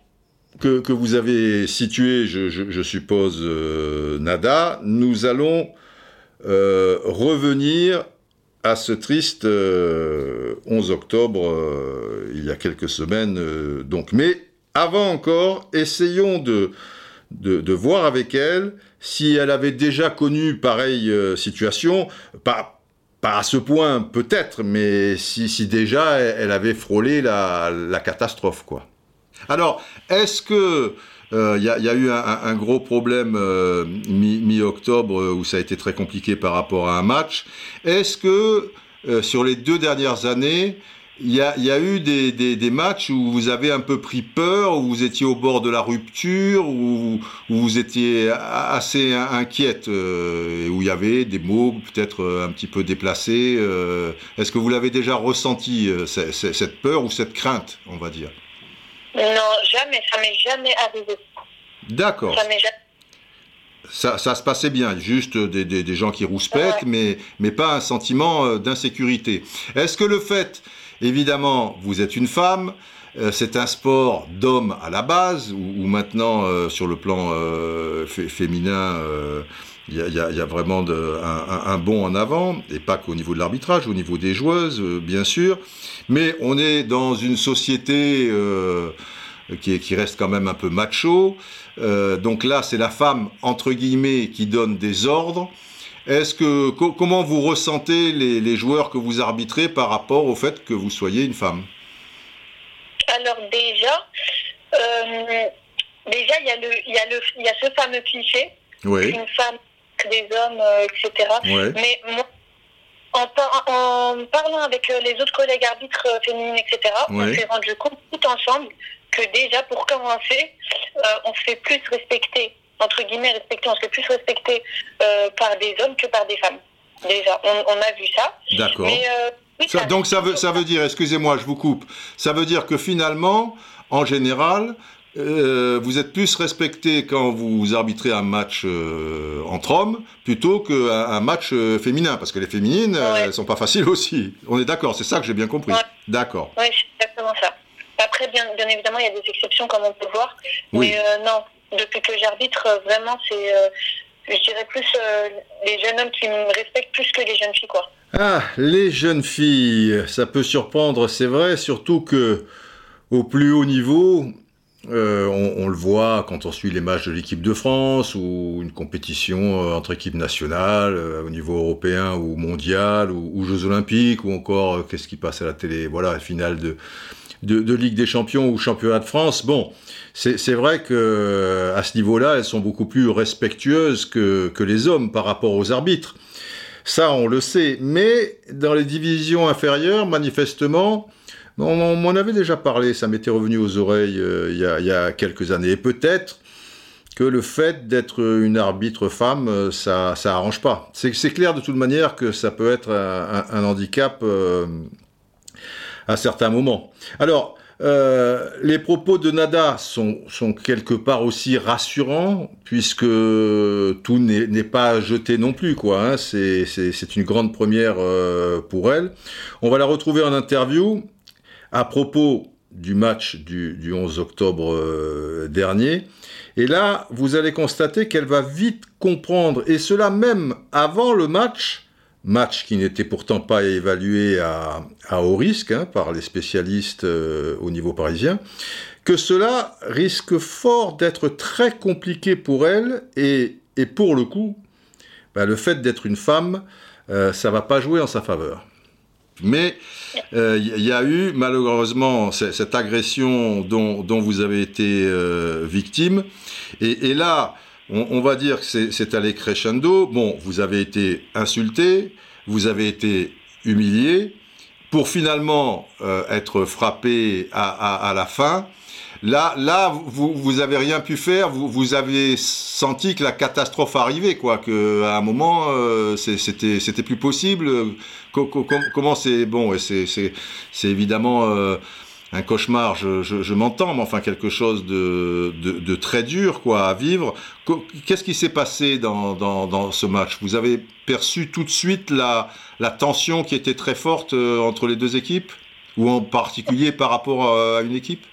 que, vous avez situé, je, suppose, euh, Nada, nous allons revenir à ce triste 11 octobre, il y a quelques semaines, donc. Mais avant encore, essayons de, de voir avec elle si elle avait déjà connu pareille euh, situation, pas, pas à ce point peut-être, mais si, si déjà elle, avait frôlé la, la, catastrophe, quoi. Alors, est-ce que il euh, y, a eu un, gros problème euh, mi-octobre où ça a été très compliqué par rapport à un match. Est-ce que sur les deux dernières années, il y a, eu des, matchs où vous avez un peu pris peur, où vous étiez au bord de la rupture, où, vous étiez assez inquiète, euh, où il y avait des mots peut-être euh, un petit peu déplacés. Euh. Est-ce que vous l'avez déjà ressenti, cette peur ou cette crainte, on va dire? Non, jamais, ça m'est jamais arrivé. D'accord. Ça m'est jamais ça, se passait bien, juste des, gens qui rouspètent, mais, mais pas un sentiment d'insécurité. Est-ce que le fait Évidemment, vous êtes une femme, euh, c'est un sport d'homme à la base, ou maintenant, euh, sur le plan euh, féminin, il y, a vraiment un, bond en avant, et pas qu'au niveau de l'arbitrage, au niveau des joueuses, bien sûr. Mais on est dans une société qui, qui, reste quand même un peu macho. donc là, c'est la femme, entre guillemets, qui donne des ordres. Est-ce que comment vous ressentez les, joueurs que vous arbitrez par rapport au fait que vous soyez une femme? Alors déjà, euh, déjà il y, y, y a ce fameux cliché, une femme, des hommes, euh, etc. Mais moi, en, en, parlant avec euh, les autres collègues arbitres féminines, etc., on s'est rendu compte tout ensemble que déjà pour commencer, on se fait plus respecter entre guillemets, respecté, on se fait plus respecter euh, par des hommes que par des femmes. Déjà, on, a vu ça. D'accord. Euh, donc ça veut, ça veut dire, excusez-moi, je vous coupe, ça veut dire que finalement, en général, euh, vous êtes plus respecté quand vous arbitrez un match entre hommes plutôt qu'un un match féminin, parce que les féminines, elles elles sont pas faciles aussi. On est d'accord, c'est ça que j'ai bien compris. D'accord. Oui, c'est exactement ça. Après, bien, bien évidemment, il y a des exceptions, comme on peut voir. Oui. Mais non, depuis que j'arbitre, euh, vraiment, c'est, euh, je dirais plus euh, les jeunes hommes qui me respectent plus que les jeunes filles, quoi. Ah, les jeunes filles, ça peut surprendre, c'est vrai, surtout que au plus haut niveau, on, le voit quand on suit les matchs de l'équipe de France ou une compétition entre équipes nationales au niveau européen ou mondial ou, Jeux olympiques ou encore qu'est-ce qui passe à la télé, voilà, finale de, Ligue des Champions ou Championnat de France. Bon, c'est vrai que à ce niveau-là, elles sont beaucoup plus respectueuses que les hommes par rapport aux arbitres. Ça, on le sait. Mais dans les divisions inférieures, manifestement, on, m'en avait déjà parlé, ça m'était revenu aux oreilles euh, il, y a, quelques années. Et peut-être que le fait d'être une arbitre femme, euh, ça, ça pas. C'est clair de toute manière que ça peut être un, handicap euh, à certains moments. Alors, les propos de Nada sont, quelque part aussi rassurants, puisque tout n'est pas jeté non plus, quoi. Hein. C'est une grande première pour elle. On va la retrouver en interview à propos du match du, du 11 octobre euh, dernier. Et là, vous allez constater qu'elle va vite comprendre, et cela même avant le match, match qui n'était pourtant pas évalué à, haut risque hein, par les spécialistes euh, au niveau parisien, que cela risque fort d'être très compliqué pour elle et, pour le coup, bah, le fait d'être une femme, euh, ça va pas jouer en sa faveur. Mais il euh, y a eu malheureusement cette agression dont, vous avez été victime. et, là, on, va dire que c'est allé crescendo. Bon, vous avez été insulté, vous avez été humilié, pour finalement euh, être frappé à, la fin. Là, là, vous, vous avez rien pu faire. Vous, vous avez senti que la catastrophe arrivait, quoi. Que à un moment, euh, c'était, c'était plus possible. Comment c'est bon C'est, c'est, évidemment. Euh, un cauchemar, je, m'entends, mais enfin quelque chose de, très dur quoi à vivre. Qu'est-ce qui s'est passé dans, ce match? Vous avez perçu tout de suite la, tension qui était très forte euh, entre les deux équipes? Ou en particulier par rapport à une équipe?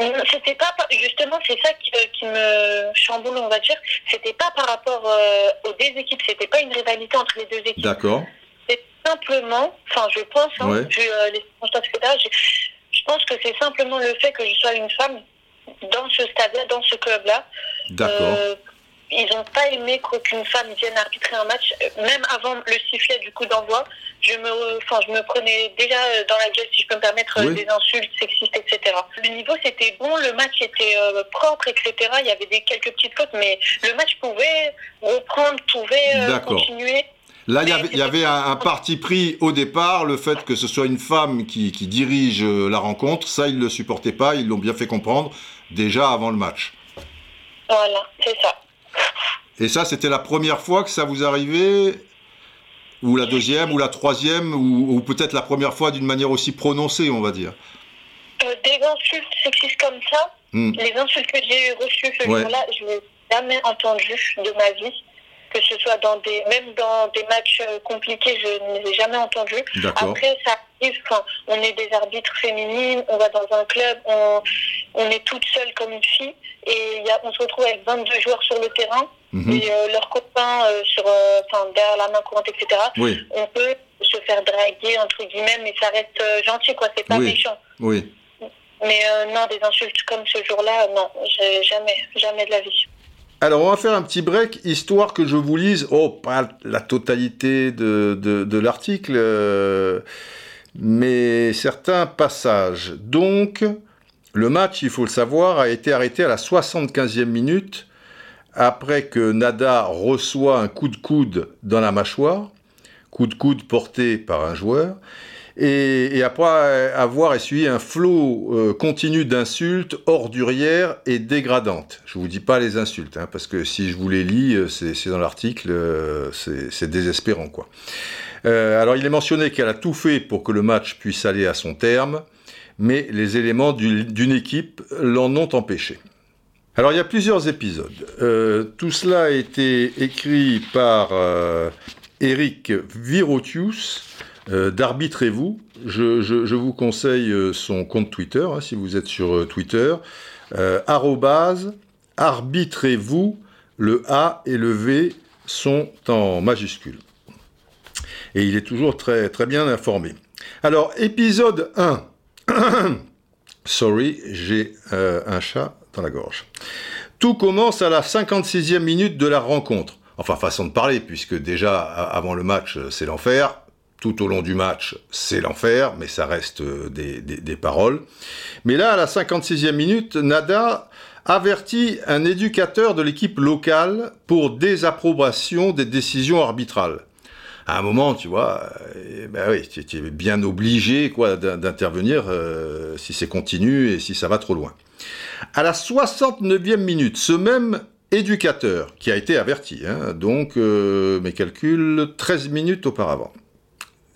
Euh, c'était pas justement c'est ça qui, me chamboule on va dire. C'était pas par rapport euh, aux deux équipes. C'était pas une rivalité entre les deux équipes. D'accord c'est simplement enfin je pense hein, vu les circonstances que je pense que c'est simplement le fait que je sois une femme dans ce stade-là, dans ce club-là. D'accord. Euh, ils n'ont pas aimé qu'aucune femme vienne arbitrer un match. Même avant le sifflet du coup d'envoi, je me, enfin, je me prenais déjà dans la gueule, si je peux me permettre, des insultes sexistes, etc. Le niveau, c'était bon, le match était euh, propre, etc. Il y avait des, quelques petites fautes, mais le match pouvait reprendre, pouvait euh, continuer. Là, il y avait, il y avait un, un parti pris au départ, le fait que ce soit une femme qui, qui dirige euh, la rencontre, ça, ils ne le supportaient pas, ils l'ont bien fait comprendre déjà avant le match. Voilà, c'est ça. Et ça, c'était la première fois que ça vous arrivait? Ou la deuxième, ou la troisième, ou, ou peut-être la première fois d'une manière aussi prononcée, on va dire? Euh, des insultes sexistes comme ça, Hmm. les insultes que j'ai reçues ce Ouais. jour-là, je n'ai jamais entendu de ma vie. Que ce soit dans des, même dans des matchs euh, compliqués, je ne les ai jamais entendus. Après, ça arrive quand on est des arbitres féminines, on va dans un club, on, on est toute seule comme une fille, et y a, on se retrouve avec 22 joueurs sur le terrain, Mhm. et euh, leurs copains euh, sur, euh, enfin, derrière la main courante, etc. Oui, On peut se faire draguer, entre guillemets, mais ça reste gentil, quoi, c'est pas Oui. méchant. oui. Mais non, des insultes comme ce jour-là, non, j'ai jamais, jamais de la vie. Alors, on va faire un petit break, histoire que je vous lise, oh, pas la totalité de, l'article, euh, mais certains passages. Donc, le match, il faut le savoir, a été arrêté à la 75e minute, après que Nada reçoit un coup de coude dans la mâchoire, coup de coude porté par un joueur, et, après avoir essuyé un flot euh, continu d'insultes ordurières et dégradantes. Je vous dis pas les insultes, hein, parce que si je vous les lis, euh, c'est dans l'article, euh, c'est désespérant, quoi. Alors, il est mentionné qu'elle a tout fait pour que le match puisse aller à son terme, mais les éléments du- d'une équipe l'en ont empêché. Alors, il y a plusieurs épisodes. Tout cela a été écrit par euh, Eric Virotius euh, d'Arbitrez-vous. Je, vous conseille euh, son compte Twitter, hein, si vous êtes sur euh, Twitter. Euh, arbitrez-vous, le A et le V sont en majuscule. Et il est toujours très, très bien informé. Alors, épisode 1. Sorry, j'ai un chat dans la gorge. Tout commence à la 56e minute de la rencontre. Enfin, façon de parler, puisque déjà, avant le match, c'est l'enfer. Tout au long du match, c'est l'enfer, mais ça reste euh, des, paroles. Mais là, à la 56e minute, Nada avertit un éducateur de l'équipe locale pour désapprobation des décisions arbitrales. À un moment, tu vois, euh, ben oui, tu es bien obligé quoi d'in- d'intervenir euh, si c'est continu et si ça va trop loin. À la 69e minute, ce même éducateur qui a été averti, hein, donc mes calculs, 13 minutes auparavant.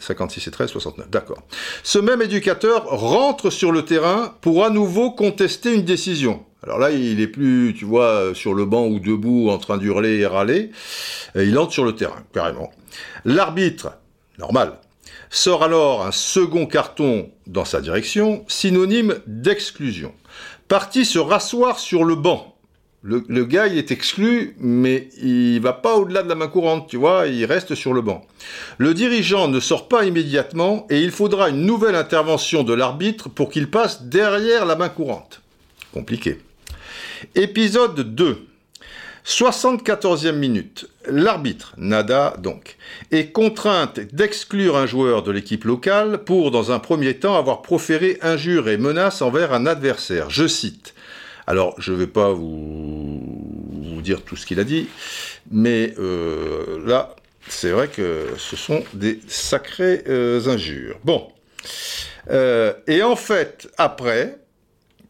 56 et 13, 69, d'accord. Ce même éducateur rentre sur le terrain pour à nouveau contester une décision. Alors là, il est plus, tu vois, sur le banc ou debout en train d'hurler et râler. Et il entre sur le terrain, carrément. L'arbitre, normal, sort alors un second carton dans sa direction, synonyme d'exclusion. Parti se rasseoir sur le banc. Le, gars, il est exclu, mais il va pas au-delà de la main courante, tu vois, il reste sur le banc. Le dirigeant ne sort pas immédiatement et il faudra une nouvelle intervention de l'arbitre pour qu'il passe derrière la main courante. Compliqué. Épisode 2. 74e minute. L'arbitre, Nada donc, est contrainte d'exclure un joueur de l'équipe locale pour, dans un premier temps, avoir proféré injures et menaces envers un adversaire. Je cite. Alors, je ne vais pas vous, dire tout ce qu'il a dit, mais euh, là, c'est vrai que ce sont des sacrées euh, injures. Bon. Euh, et en fait, après,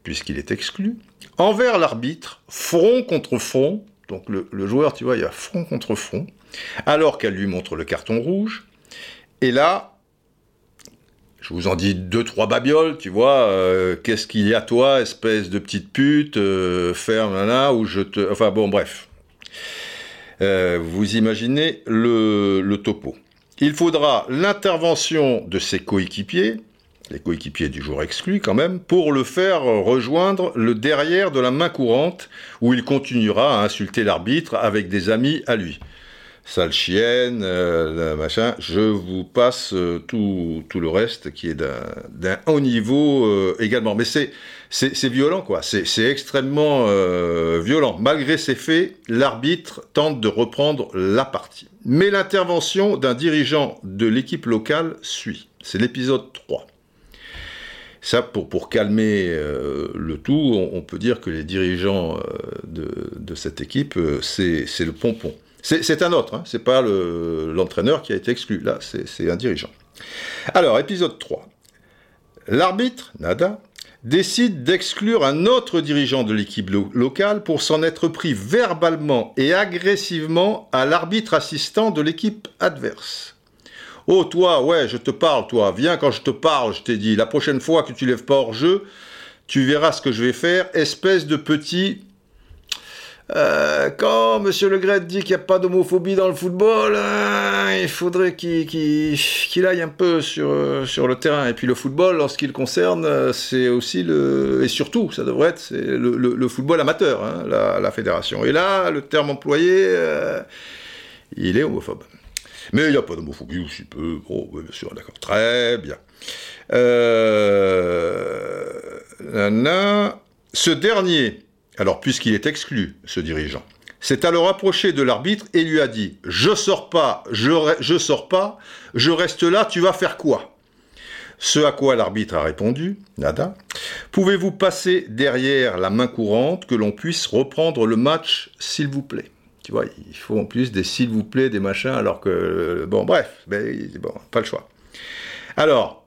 puisqu'il est exclu, envers l'arbitre, front contre front, donc le, le joueur, tu vois, il y a front contre front, alors qu'elle lui montre le carton rouge. Et là, je vous en dis deux, trois babioles, tu vois, euh, qu'est-ce qu'il y a toi, espèce de petite pute, euh, ferme là, ou je te... Enfin bon, bref. Euh, vous imaginez le, le topo. Il faudra l'intervention de ses coéquipiers, les coéquipiers du joueur exclu quand même, pour le faire rejoindre le derrière de la main courante, où il continuera à insulter l'arbitre avec des amis à lui. Sale chienne, euh, machin, je vous passe euh, tout, tout le reste qui est d'un haut niveau euh, également. Mais c'est violent, quoi. C'est extrêmement violent. Malgré ces faits, l'arbitre tente de reprendre la partie. Mais l'intervention d'un dirigeant de l'équipe locale suit. C'est l'épisode 3. Ça, pour, pour calmer le tout, on, peut dire que les dirigeants de, de cette équipe, c'est le pompon. C'est un autre, hein. c'est pas l'entraîneur qui a été exclu, là c'est un dirigeant. Alors, épisode 3. L'arbitre, Nada, décide d'exclure un autre dirigeant de l'équipe locale pour s'en être pris verbalement et agressivement à l'arbitre assistant de l'équipe adverse. Oh toi, ouais, je te parle, toi, viens quand je te parle, je t'ai dit, la prochaine fois que tu lèves pas hors jeu, tu verras ce que je vais faire, espèce de petit euh, quand M. Le dit qu'il n'y a pas d'homophobie dans le football, hein, il faudrait qu'il aille un peu sur, euh, sur le terrain. Et puis le football, le concerne, euh, c'est aussi le... Et surtout, ça devrait être le, le, football amateur, hein, la, fédération. Et là, le terme employé, il est homophobe. Mais il n'y a pas d'homophobie, aussi peu. Oh, oui, bien sûr, d'accord. Très bien. Ce dernier alors puisqu'il est exclu, ce dirigeant, s'est alors approché de l'arbitre et lui a dit Je sors pas, je, sors pas, je reste là, tu vas faire quoi? Ce à quoi l'arbitre a répondu Nada. Pouvez-vous passer derrière la main courante que l'on puisse reprendre le match, s'il vous plaît? Tu vois, il faut en plus des s'il vous plaît, des machins, alors que. Bon, bref, ben, bon, pas le choix. Alors,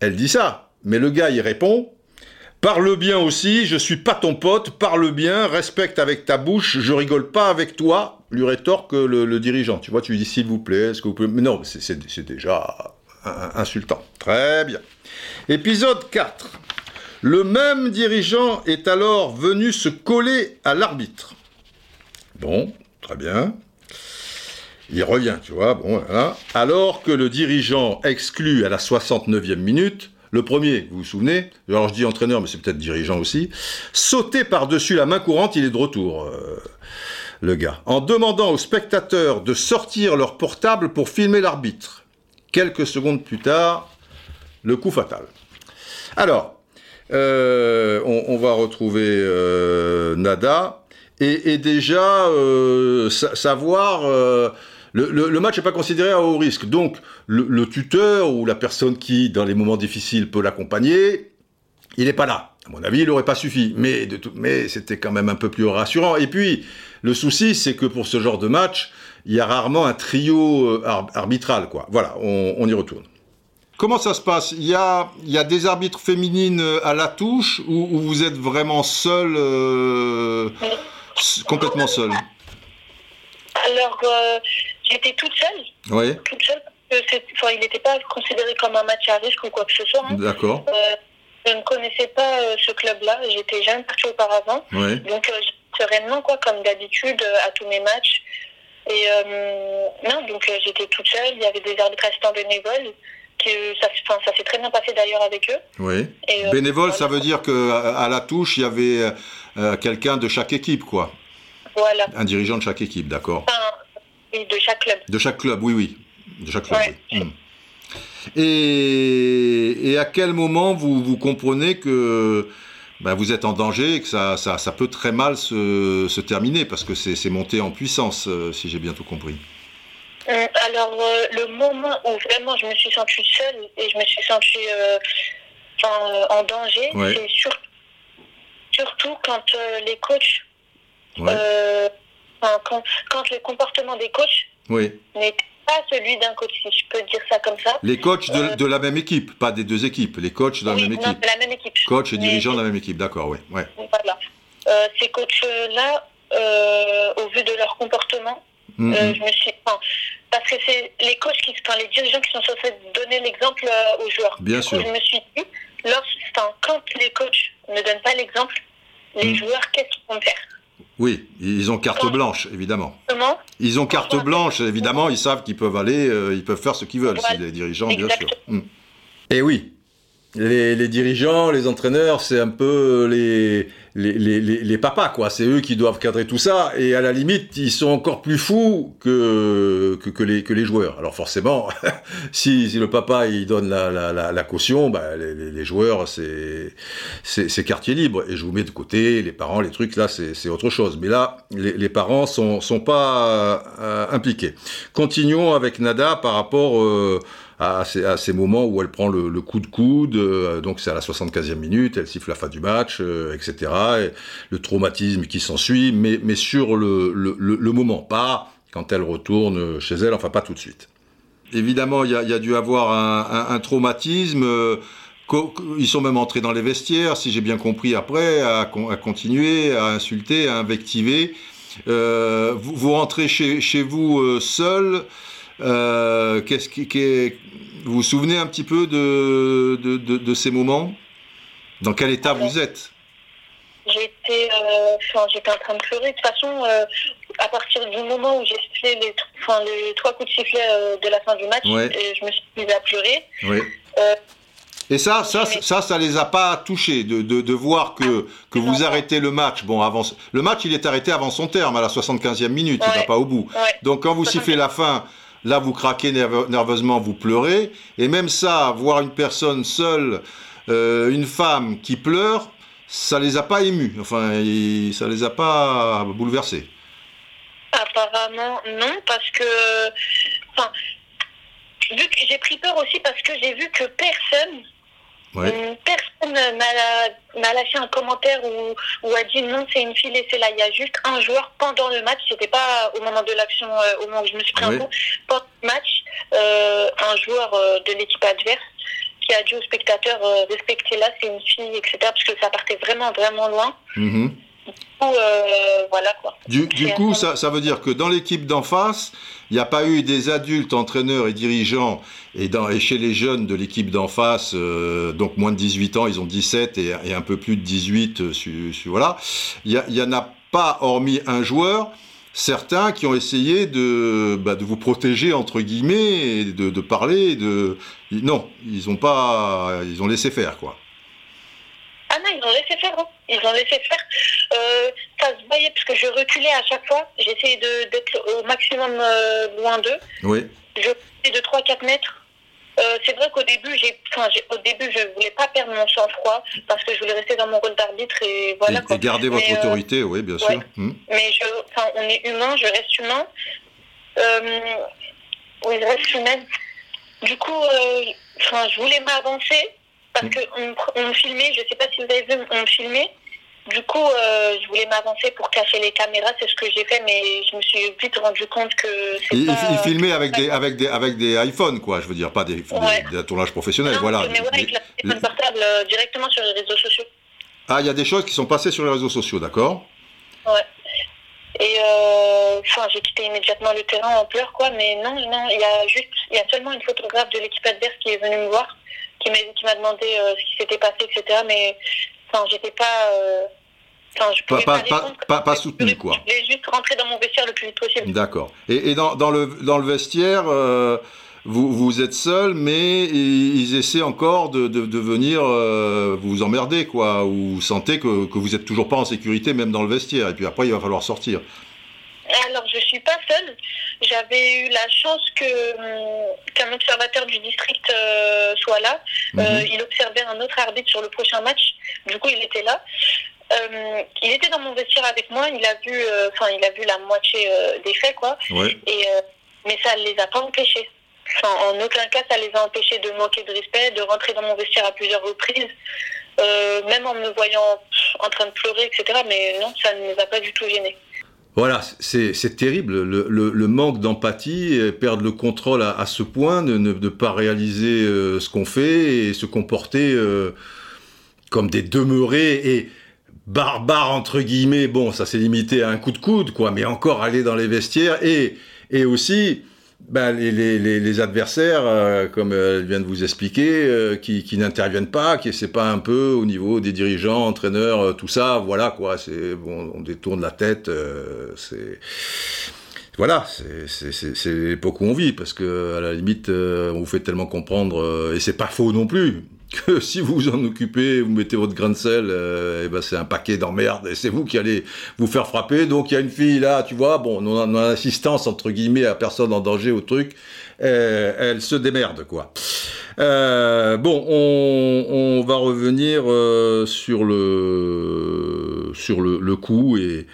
elle dit ça, mais le gars, il répond Parle bien aussi, je suis pas ton pote, parle bien, respecte avec ta bouche, je rigole pas avec toi, lui rétorque le, dirigeant. Tu vois, tu lui dis s'il vous plaît, est-ce que vous pouvez... Mais non, c'est déjà insultant. Très bien. Épisode 4. Le même dirigeant est alors venu se coller à l'arbitre. Bon, très bien. Il revient, tu vois, bon, voilà. Alors que le dirigeant exclut à la 69e minute, le premier, vous vous souvenez, alors je dis entraîneur, mais c'est peut-être dirigeant aussi, sauter par-dessus la main courante, il est de retour, euh, le gars, en demandant aux spectateurs de sortir leur portable pour filmer l'arbitre. Quelques secondes plus tard, le coup fatal. Alors, euh, on, va retrouver euh, Nada, et, déjà savoir le, match n'est pas considéré à haut risque. Donc, le, tuteur ou la personne qui, dans les moments difficiles, peut l'accompagner, il n'est pas là. À mon avis, il n'aurait pas suffi. Mais, de tout, mais c'était quand même un peu plus rassurant. Et puis, le souci, c'est que pour ce genre de match, il y a rarement un trio euh, arbitral. Quoi. Voilà, on, y retourne. Comment ça se passe? Il y, a, il y a des arbitres féminines euh, à la touche ou, vous êtes vraiment seul, euh, complètement seul? Alors, J'étais toute seule. Oui. Toute seule. Enfin, il n'était pas considéré comme un match à risque ou quoi que ce soit. Hein. D'accord. Euh, je ne connaissais pas euh, ce club-là. J'étais jamais partie auparavant. Oui. Donc, euh, sereinement, quoi, comme d'habitude, à tous mes matchs. Et non, donc j'étais toute seule. Il y avait des arbitres assistants bénévoles. Qui, ça, ça s'est très bien passé d'ailleurs avec eux. Oui. Et, Bénévole, ça veut dire qu'à à la touche, il y avait quelqu'un de chaque équipe, quoi. Voilà. Un dirigeant de chaque équipe, d'accord. Enfin, de chaque club. De chaque club, oui, oui. De chaque club. Hmm. Et, et, à quel moment vous, vous comprenez que ben, vous êtes en danger et que ça, ça, ça peut très mal se, se terminer parce que c'est monté en puissance, euh, si j'ai bien tout compris? Euh, alors, euh, le moment où vraiment je me suis sentie seule et je me suis sentie en, danger, c'est surtout quand les coachs quand, quand, le comportement des coachs oui. n'est pas celui d'un coach, si je peux dire ça comme ça. Les coachs de, euh, de, la même équipe, pas des deux équipes, les coachs de la même équipe. Non, de la même équipe. Coach et dirigeants de la même équipe, d'accord, oui. Ouais. Voilà. Euh, ces coachs-là, euh, au vu de leur comportement, mm, mm. je me suis. parce que c'est les coachs qui, enfin, les dirigeants qui sont censés donner l'exemple aux joueurs. Bien sûr. Je me suis dit, quand les coachs ne donnent pas l'exemple, les mm. joueurs, qu'est-ce qu'ils vont faire? Oui, ils ont carte blanche, évidemment. Comment Ils ont carte blanche, évidemment, ils savent qu'ils peuvent aller, euh, ils peuvent faire ce qu'ils veulent, si les dirigeants, bien sûr. Hmm. Et oui, les, dirigeants, les entraîneurs, c'est un peu les, les, les, papas, quoi. C'est eux qui doivent cadrer tout ça. Et à la limite, ils sont encore plus fous que, que, les, que les joueurs. Alors forcément, si, si le papa il donne la, la, la, caution, bah, les, joueurs, c'est, c'est, quartier libre. Et je vous mets de côté les parents, les trucs, là, c'est, autre chose. Mais là, les, parents sont, sont pas euh, impliqués. Continuons avec Nada par rapport... Euh, à ces, moments où elle prend le, coup de coude, euh, donc c'est à la 75e minute, elle siffle la fin du match, euh, etc. Et le traumatisme qui s'ensuit, mais, mais sur le, le, moment, pas quand elle retourne chez elle, enfin pas tout de suite. Évidemment, il y a, dû avoir un, traumatisme. Ils sont même entrés dans les vestiaires, si j'ai bien compris, après, à, continuer, à insulter, à invectiver. Euh, vous, rentrez chez, vous euh, seul. Euh, qu'est-ce qui, vous vous souvenez un petit peu de, de, ces moments? Dans quel état vous êtes? J'étais en train de pleurer. De toute façon, à partir du moment où j'ai sifflé les, les, trois coups de sifflet de la fin du match, je me suis mise à pleurer. Et ça, ça, ça, ça les a pas touchés de, de, de voir que, que vous arrêtez le match. Bon, avant, le match, il est arrêté avant son terme, à la 75e minute, il va pas au bout. Donc quand vous sifflez la fin, là, vous craquez nerveusement, vous pleurez. Et même ça, voir une personne seule, euh, une femme qui pleure, ça les a pas émus. Enfin, ça les a pas bouleversés. Apparemment, non, parce que j'ai pris peur aussi parce que j'ai vu que personne Personne n'a lâché un commentaire ou, a dit non, c'est une fille et là. Il y a juste un joueur pendant le match, c'était pas au moment de l'action, euh, au moment où je me suis pris un coup, pendant le match, euh, un joueur euh, de l'équipe adverse qui a dit aux spectateurs respectez là, c'est une fille, etc. Parce que ça partait vraiment, vraiment loin. Mm-hmm. Euh, voilà quoi. Du, coup, ça, ça, veut dire que dans l'équipe d'en face, il n'y a pas eu des adultes, entraîneurs et dirigeants, et, dans, et chez les jeunes de l'équipe d'en face, euh, donc moins de 18 ans, ils ont 17 et, et un peu plus de 18, euh, voilà. Il n'y en a pas, hormis un joueur, certains qui ont essayé de, bah, de vous protéger, entre guillemets, et de, de parler, de... Non, ils ont pas... Ils ont laissé faire, quoi. Ah non, ils ont laissé faire. Hein. Ils ont laissé faire. Euh, ça se voyait parce que je reculais à chaque fois. J'essayais d'être au maximum euh, loin d'eux. Oui. Je de 3-4 mètres. Euh, c'est vrai qu'au début, j'ai, enfin, au début, je voulais pas perdre mon sang-froid parce que je voulais rester dans mon rôle d'arbitre et voilà. Et, garder votre autorité, oui, bien sûr. Hmm. Mais je, enfin, on est humain, je reste humain. oui, je reste humaine. Du coup, enfin, je voulais m'avancer parce qu'on on me filmait, je ne sais pas si vous avez vu, on me filmait. Du coup, euh, je voulais m'avancer pour cacher les caméras, c'est ce que j'ai fait, mais je me suis vite rendu compte que c'est il, pas... Il filmait avec des, avec, des, avec des iPhones, quoi, je veux dire, pas des, des, tournages professionnels, voilà. Mais ouais, avec la téléphone portable euh, directement sur les réseaux sociaux. Ah, il y a des choses qui sont passées sur les réseaux sociaux, d'accord Ouais. Et euh, enfin, j'ai quitté immédiatement le terrain en pleurs, quoi, mais non, non, il y a juste, il y a seulement une photographe de l'équipe adverse qui est venue me voir qui m'a demandé euh, ce qui s'était passé, etc. Mais enfin, j'étais pas. Euh, enfin, je pouvais pas, pas, pas, pas, soutenu, quoi. Je voulais juste rentrer dans mon vestiaire le plus vite possible. D'accord. Et, et dans, dans, le, dans le vestiaire, euh, vous, vous êtes seul, mais ils essaient encore de, de, de venir vous emmerder, quoi. Ou vous sentez que, que vous n'êtes toujours pas en sécurité, même dans le vestiaire. Et puis après, il va falloir sortir. Alors, je suis pas seule. J'avais eu la chance que hum, qu'un observateur du district euh, soit là. Euh, mhm. il observait un autre arbitre sur le prochain match. Du coup, il était là. Euh, il était dans mon vestiaire avec moi. Il a vu, enfin, il a vu la moitié des faits, quoi. Et mais ça ne les a pas empêchés. en aucun cas, ça les a empêchés de manquer de respect, de rentrer dans mon vestiaire à plusieurs reprises. même en me voyant en train de pleurer, etc. Mais non, ça ne les a pas du tout gênés. Voilà, c'est terrible, le, manque d'empathie, perdre le contrôle à, ce point, de ne pas réaliser euh, ce qu'on fait et se comporter euh, comme des demeurés et barbares, entre guillemets. Bon, ça s'est limité à un coup de coude, quoi, mais encore aller dans les vestiaires et, et aussi ben, les, les, les, adversaires, euh, comme elle vient de vous expliquer, euh, qui, qui n'interviennent pas, qui c'est pas un peu au niveau des dirigeants, entraîneurs, euh, tout ça, voilà quoi. C'est bon, on détourne la tête. c'est voilà, c'est l'époque où on vit, parce que à la limite, on vous fait tellement comprendre, et c'est pas faux non plus que si vous vous en occupez, vous mettez votre grain de sel, euh, et ben c'est un paquet d'emmerdes et c'est vous qui allez vous faire frapper. Donc il y a une fille là, tu vois, bon, on a, assistance entre guillemets à personne en danger au truc, euh, elle se démerde quoi. Euh, bon, on, va revenir sur le sur le, le coup et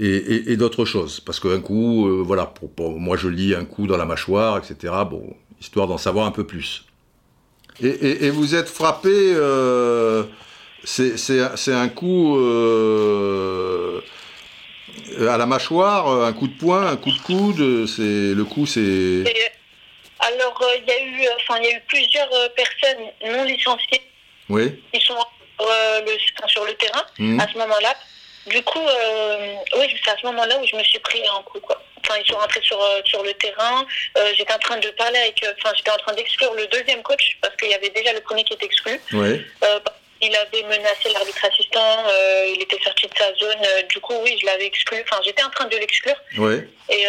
et, et, et d'autres choses parce qu'un coup, voilà, pour, moi je lis un coup dans la mâchoire, etc. Bon, histoire d'en savoir un peu plus. Et, vous êtes frappé, euh, c'est un coup, euh, À la mâchoire, un coup de poing, un coup de coude, c'est le coup, c'est. Alors, il y a eu, enfin, y a eu plusieurs personnes non licenciées. Oui. Qui sont le, sur le terrain mmh. à ce moment-là. Du coup, oui, c'est à ce moment-là où je me suis pris un coup, quoi. Enfin, ils sont rentrés sur, sur le terrain. j'étais en train de parler avec, enfin, j'étais en train d'exclure le deuxième coach parce qu'il y avait déjà le premier qui était exclu. Oui. Il avait menacé l'arbitre assistant, euh, il était sorti de sa zone. Euh, du coup, oui, je l'avais exclu. Enfin, j'étais en train de l'exclure. Et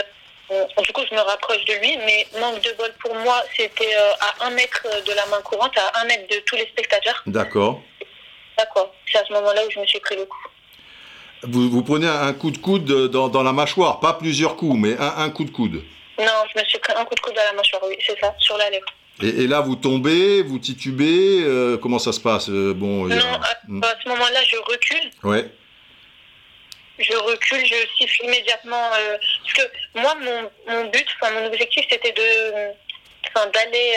euh, du coup, je me rapproche de lui. Mais manque de bol pour moi, c'était à un mètre de la main courante, à un mètre de tous les spectateurs. D'accord. D'accord. C'est à ce moment-là où je me suis pris le coup. Vous, vous prenez un coup de coude dans, dans, la mâchoire, pas plusieurs coups, mais un, un coup de coude. Non, je me suis pris un coup de coude dans la mâchoire, oui, c'est ça, sur la lèvre. Et, là, vous tombez, vous titubez, euh, comment ça se passe euh, bon, Non, hmm. à, ce moment-là, je recule. Ouais. Je recule, je siffle immédiatement. Euh, parce que moi, mon, mon but, mon objectif, c'était de, d'aller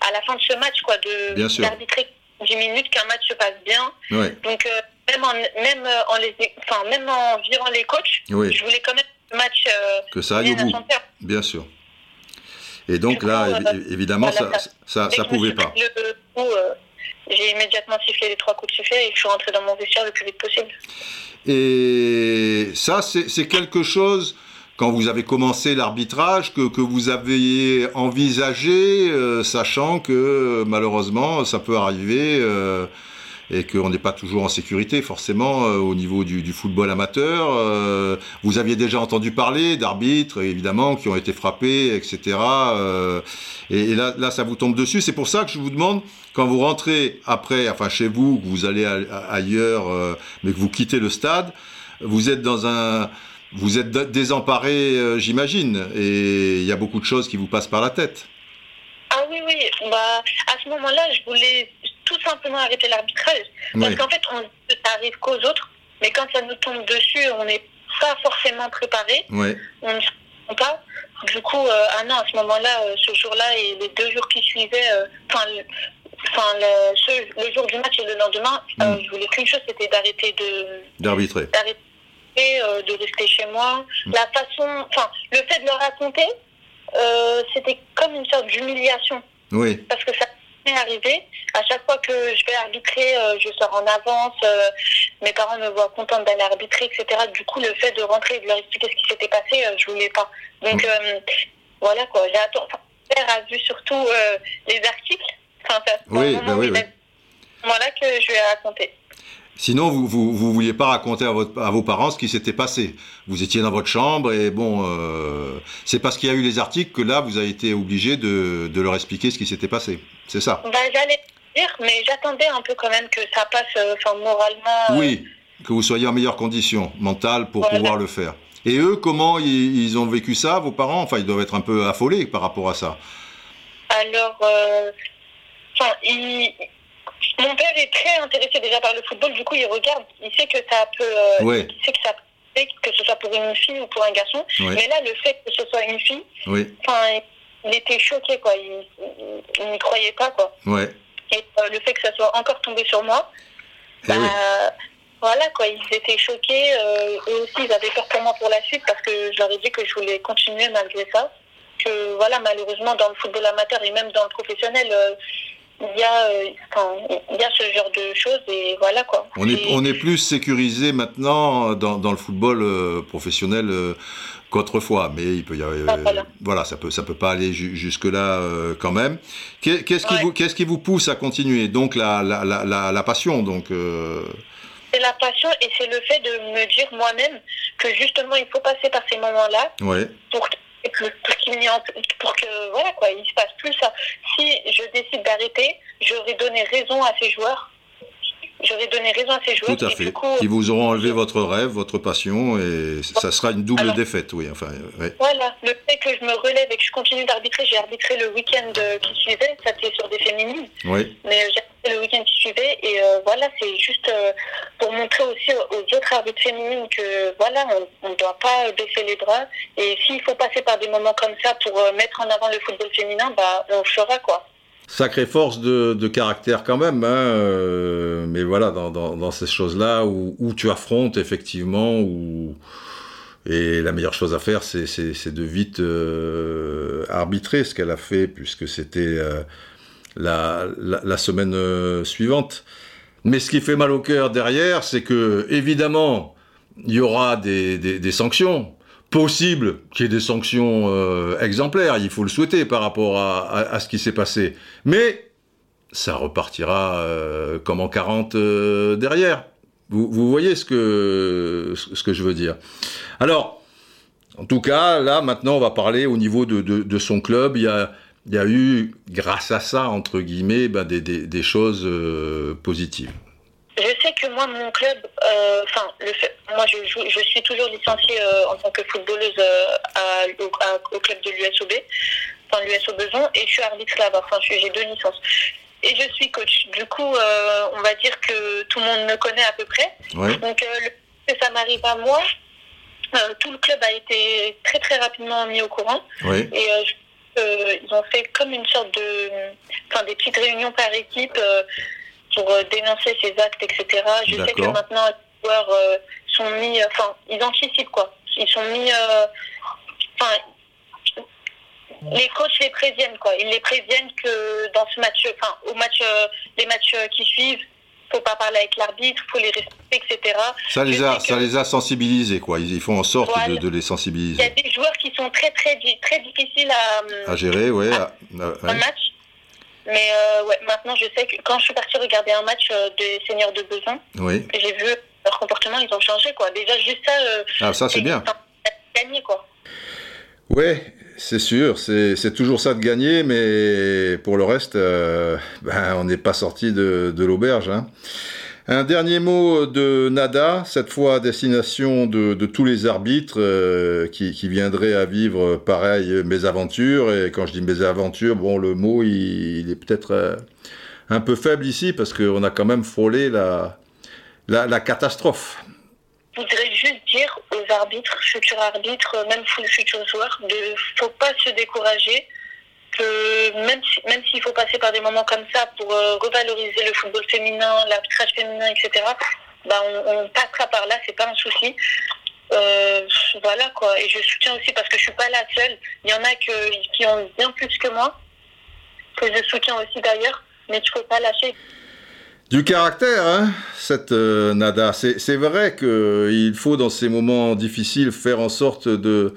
à la fin de ce match, quoi, de, d'arbitrer 10 minutes, qu'un match se passe bien. Ouais. Donc, même, en, même, en les, enfin, même en virant les coachs, je voulais quand même le match. que ça aille au bout. Bien sûr. Et donc là, évidemment, ça, ça, ça pouvait pas. Euh, j'ai immédiatement sifflé les trois coups de sifflet et je suis rentré dans mon vestiaire le plus vite possible. Et ça, c'est quelque chose, quand vous avez commencé l'arbitrage, que, que, vous aviez envisagé, euh, sachant que malheureusement, ça peut arriver. Euh, et qu'on n'est pas toujours en sécurité forcément euh, au niveau du, football amateur. Euh, vous aviez déjà entendu parler d'arbitres évidemment qui ont été frappés, etc. Euh, et, là, là, ça vous tombe dessus. C'est pour ça que je vous demande quand vous rentrez après, enfin chez vous, que vous allez ailleurs, euh, mais que vous quittez le stade, vous êtes dans un vous êtes désemparé, j'imagine, et il y a beaucoup de choses qui vous passent par la tête. Ah oui, oui. Bah, à ce moment-là, je voulais tout simplement arrêter l'arbitrage. Parce qu'en fait, on, ça arrive qu'aux autres, mais quand ça nous tombe dessus, on n'est pas forcément préparé. On ne sait pas. Du coup, euh, ah non, à ce moment-là, euh, ce jour-là et les deux jours qui suivaient, euh, enfin, le, le, jour du match et le lendemain, mm. je voulais qu'une chose, c'était d'arrêter de d'arbitrer, de rester chez moi. Mm. La façon, enfin, le fait de le raconter, c'était comme une sorte d'humiliation. Oui. Parce que ça arrivé. À chaque fois que je vais arbitrer, euh, je sors en avance. Euh, mes parents me voient contente d'aller arbitrer, etc. Du coup, le fait de rentrer et de leur expliquer ce qui s'était passé, euh, je voulais pas. Donc mm. voilà quoi. J'ai attendu. A vu surtout les articles. Enfin, oui, ben oui, oui. Voilà que je lui ai raconté. Sinon, vous, vous, vous vouliez pas raconter à, votre, à vos parents ce qui s'était passé. Vous étiez dans votre chambre et bon, euh, c'est parce qu'il y a eu les articles que là, vous avez été obligé de, de leur expliquer ce qui s'était passé. C'est ça bah, J'allais dire, mais j'attendais un peu quand même que ça passe euh, enfin, moralement. Euh. Oui, que vous soyez en meilleure condition mentale pour pouvoir le faire. Et eux, comment ils, ils, ont vécu ça, vos parents? Enfin, ils doivent être un peu affolés par rapport à ça. Alors, enfin, ils mon père est très intéressé déjà par le football, du coup il regarde, il sait que ça peut, euh, il sait que ça peut, que ce soit pour une fille ou pour un garçon. Mais là, le fait que ce soit une fille, enfin, il était choqué quoi, il, n'y croyait pas quoi. Ouais. Et euh, le fait que ça soit encore tombé sur moi, eh bah, voilà quoi, ils étaient choqués. Euh, eux aussi, ils avaient peur pour moi pour la suite parce que je leur ai dit que je voulais continuer malgré ça. Que voilà, malheureusement dans le football amateur et même dans le professionnel il y, a, euh, il y a ce genre de choses et voilà quoi. On est, on est plus sécurisé maintenant dans, dans le football euh, professionnel euh, qu'autrefois, mais il peut y avoir, ah, voilà. ça peut ça peut pas aller jusque là quand même. Qu'est-ce qui vous qu'est-ce qui vous pousse à continuer? Donc la la, la, la, passion donc. C'est la passion et c'est le fait de me dire moi-même que justement il faut passer par ces moments-là ouais. pour pour, qu'il pour que voilà quoi, il se passe plus ça. Si je décide d'arrêter, j'aurais donné raison à ces joueurs. J'aurais donné raison à ces joueurs. Tout à fait. qui vous auront enlevé votre rêve, votre passion, et ça sera une double défaite, oui. Enfin, Voilà, le fait que je me relève et que je continue d'arbitrer, j'ai arbitré le week-end qui suivait, ça c'était sur des féminines. Oui. Mais j'ai arbitré le week-end qui suivait, et euh, voilà, c'est juste euh, pour montrer aussi aux autres arbitres féminines que voilà, on ne doit pas baisser les bras, et s'il faut passer par des moments comme ça pour euh, mettre en avant le football féminin, bah, on le fera, quoi. Sacrée force de, caractère quand même, hein, euh, mais voilà, dans, ces choses-là où, tu affrontes effectivement, où, Et la meilleure chose à faire, c'est de vite euh, arbitrer ce qu'elle a fait, puisque c'était euh, la, la, semaine euh, suivante. Mais ce qui fait mal au cœur derrière, c'est que, évidemment, il y aura des, des, des sanctions. Possible qu'il y ait des sanctions exemplaires, il faut le souhaiter par rapport à, ce qui s'est passé. Mais ça repartira comme en 40 derrière. Vous, voyez ce que, je veux dire. Alors, en tout cas, là, maintenant, on va parler au niveau de, son club. Il y, a, eu, grâce à ça, entre guillemets, ben, des, choses euh, positives. Je sais que moi, mon club, euh, enfin, euh, moi, je, je, je, suis toujours licenciée euh, en tant que footballeuse euh, à, au, à, au, club de l'USOB, enfin l'USO Beson, et je suis arbitre là-bas. Enfin, j'ai deux licences. Et je suis coach. Du coup, on va dire que tout le monde me connaît à peu près. Ouais. Donc, le, ça m'arrive à moi, tout le club a été très très rapidement mis au courant. Et ils ont fait comme une sorte de, enfin des petites réunions par équipe pour dénoncer ces actes, etc. Je sais que maintenant les joueurs sont mis, enfin ils anticipent quoi. Ils sont mis, enfin les coachs les préviennent quoi. Ils les préviennent que dans ce match, enfin au match, les matchs qui suivent faut pas parler avec l'arbitre, faut les respecter, etc. Ça les a, ça les a sensibilisés, quoi. Ils font en sorte voilà. de, de, les sensibiliser. Il y a des joueurs qui sont très, très, très difficiles à, à gérer, ouais. À, à, un match. Mais euh, ouais, maintenant, je sais que quand je suis partie regarder un match euh, des Seigneurs de Beson, oui. j'ai vu leur comportement, ils ont changé, quoi. Déjà, juste ça. Euh, ah, ça, c'est bien. Gagné, quoi. Ouais, c'est sûr, c'est toujours ça de gagner, mais pour le reste, euh, ben, on n'est pas sorti de, de l'auberge. Hein. Un dernier mot de Nada, cette fois à destination de, tous les arbitres euh, qui, viendraient à vivre pareil mes aventures. Et quand je dis mes aventures, bon, le mot il, est peut-être euh, un peu faible ici parce qu'on a quand même frôlé la catastrophe je voudrais juste dire aux arbitres, futurs arbitres, même futurs joueurs, de faut pas se décourager. Même même s'il faut passer par des moments comme ça pour euh, revaloriser le football féminin, l'arbitrage féminin, etc. Bah on, passera par là, c'est pas un souci. Euh, voilà quoi. Et je soutiens aussi parce que je suis pas la seule. Il y en a que, qui ont bien plus que moi, que je soutiens aussi d'ailleurs, mais il faut pas lâcher. Du caractère, hein, cette euh, nada. C'est vrai qu'il faut, dans ces moments difficiles, faire en sorte de,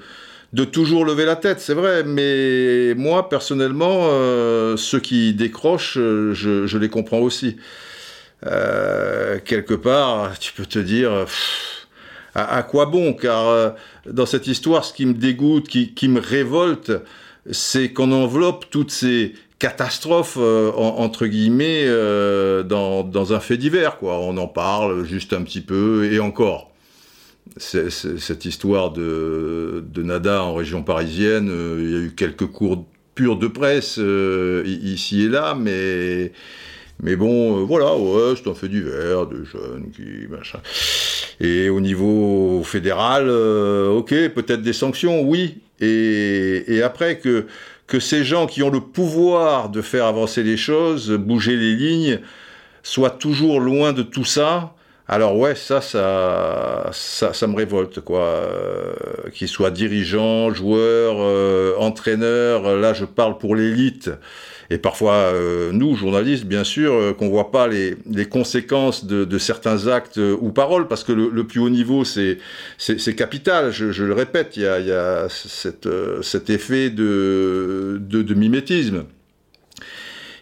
de toujours lever la tête, c'est vrai. Mais moi, personnellement, euh, ceux qui décrochent, je, je, les comprends aussi. Euh, quelque part, tu peux te dire... À, à, quoi bon? Car euh, dans cette histoire, ce qui me dégoûte, qui, qui me révolte, c'est qu'on enveloppe toutes ces catastrophe euh, en, entre guillemets euh, dans, dans, un fait divers quoi on en parle juste un petit peu et encore cette histoire de, Nada en région parisienne euh, il y a eu quelques cours purs de presse euh, ici et là mais mais bon voilà ouais c'est un fait divers de jeunes qui machin et au niveau fédéral ok peut-être des sanctions oui et, et après que que ces gens qui ont le pouvoir de faire avancer les choses, bouger les lignes, soient toujours loin de tout ça. Alors ouais, ça, ça, ça, ça me révolte, quoi. Euh, qu'ils soient dirigeants, joueurs, euh, entraîneurs, là je parle pour l'élite, et parfois euh, nous, journalistes, bien sûr, euh, qu'on voit pas les, les conséquences de, de, certains actes euh, ou paroles, parce que le, le plus haut niveau, c'est c'est capital. Je, je, le répète, il y a, y a cette, euh, cet effet de, de, de mimétisme.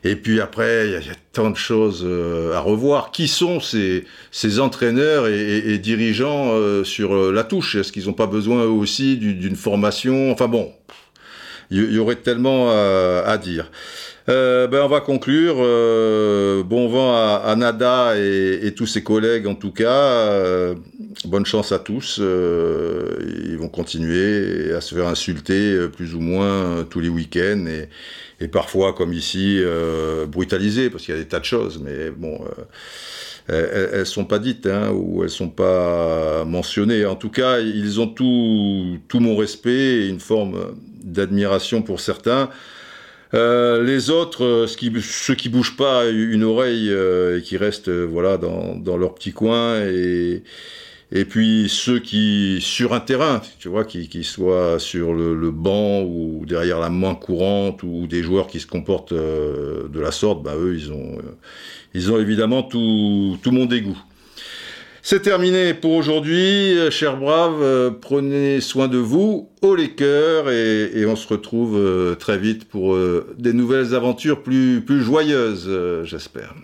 Et puis après, il y, a, tant de choses à revoir. Qui sont ces, ces entraîneurs et, dirigeants euh, sur la touche? Est-ce qu'ils n'ont pas besoin eux aussi d'une formation? Enfin bon, il y, aurait tellement à, dire. Euh, ben on va conclure. Euh, bon vent à, Nada et, et, tous ses collègues en tout cas. Euh, bonne chance à tous. Euh, ils vont continuer à se faire insulter euh, plus ou moins tous les week-ends et, et, parfois, comme ici, brutaliser parce qu'il y a des tas de choses. Mais bon, elles, elles sont pas dites hein, ou elles sont pas mentionnées. En tout cas, ils ont tout, tout mon respect et une forme d'admiration pour certains. Euh, les autres, euh, ce qui, ceux qui bougent pas une oreille euh, et qui restent euh, voilà dans, dans, leur petit coin et, Et puis ceux qui, sur un terrain, tu vois, qui, qui soient sur le, banc ou derrière la main courante ou des joueurs qui se comportent euh, de la sorte, bah eux, ils ont, euh, ils ont évidemment tout, tout mon dégoût. C'est terminé pour aujourd'hui, chers braves. prenez soin de vous, au les cœurs, et, et, on se retrouve euh, très vite pour des nouvelles aventures plus, plus joyeuses, j'espère.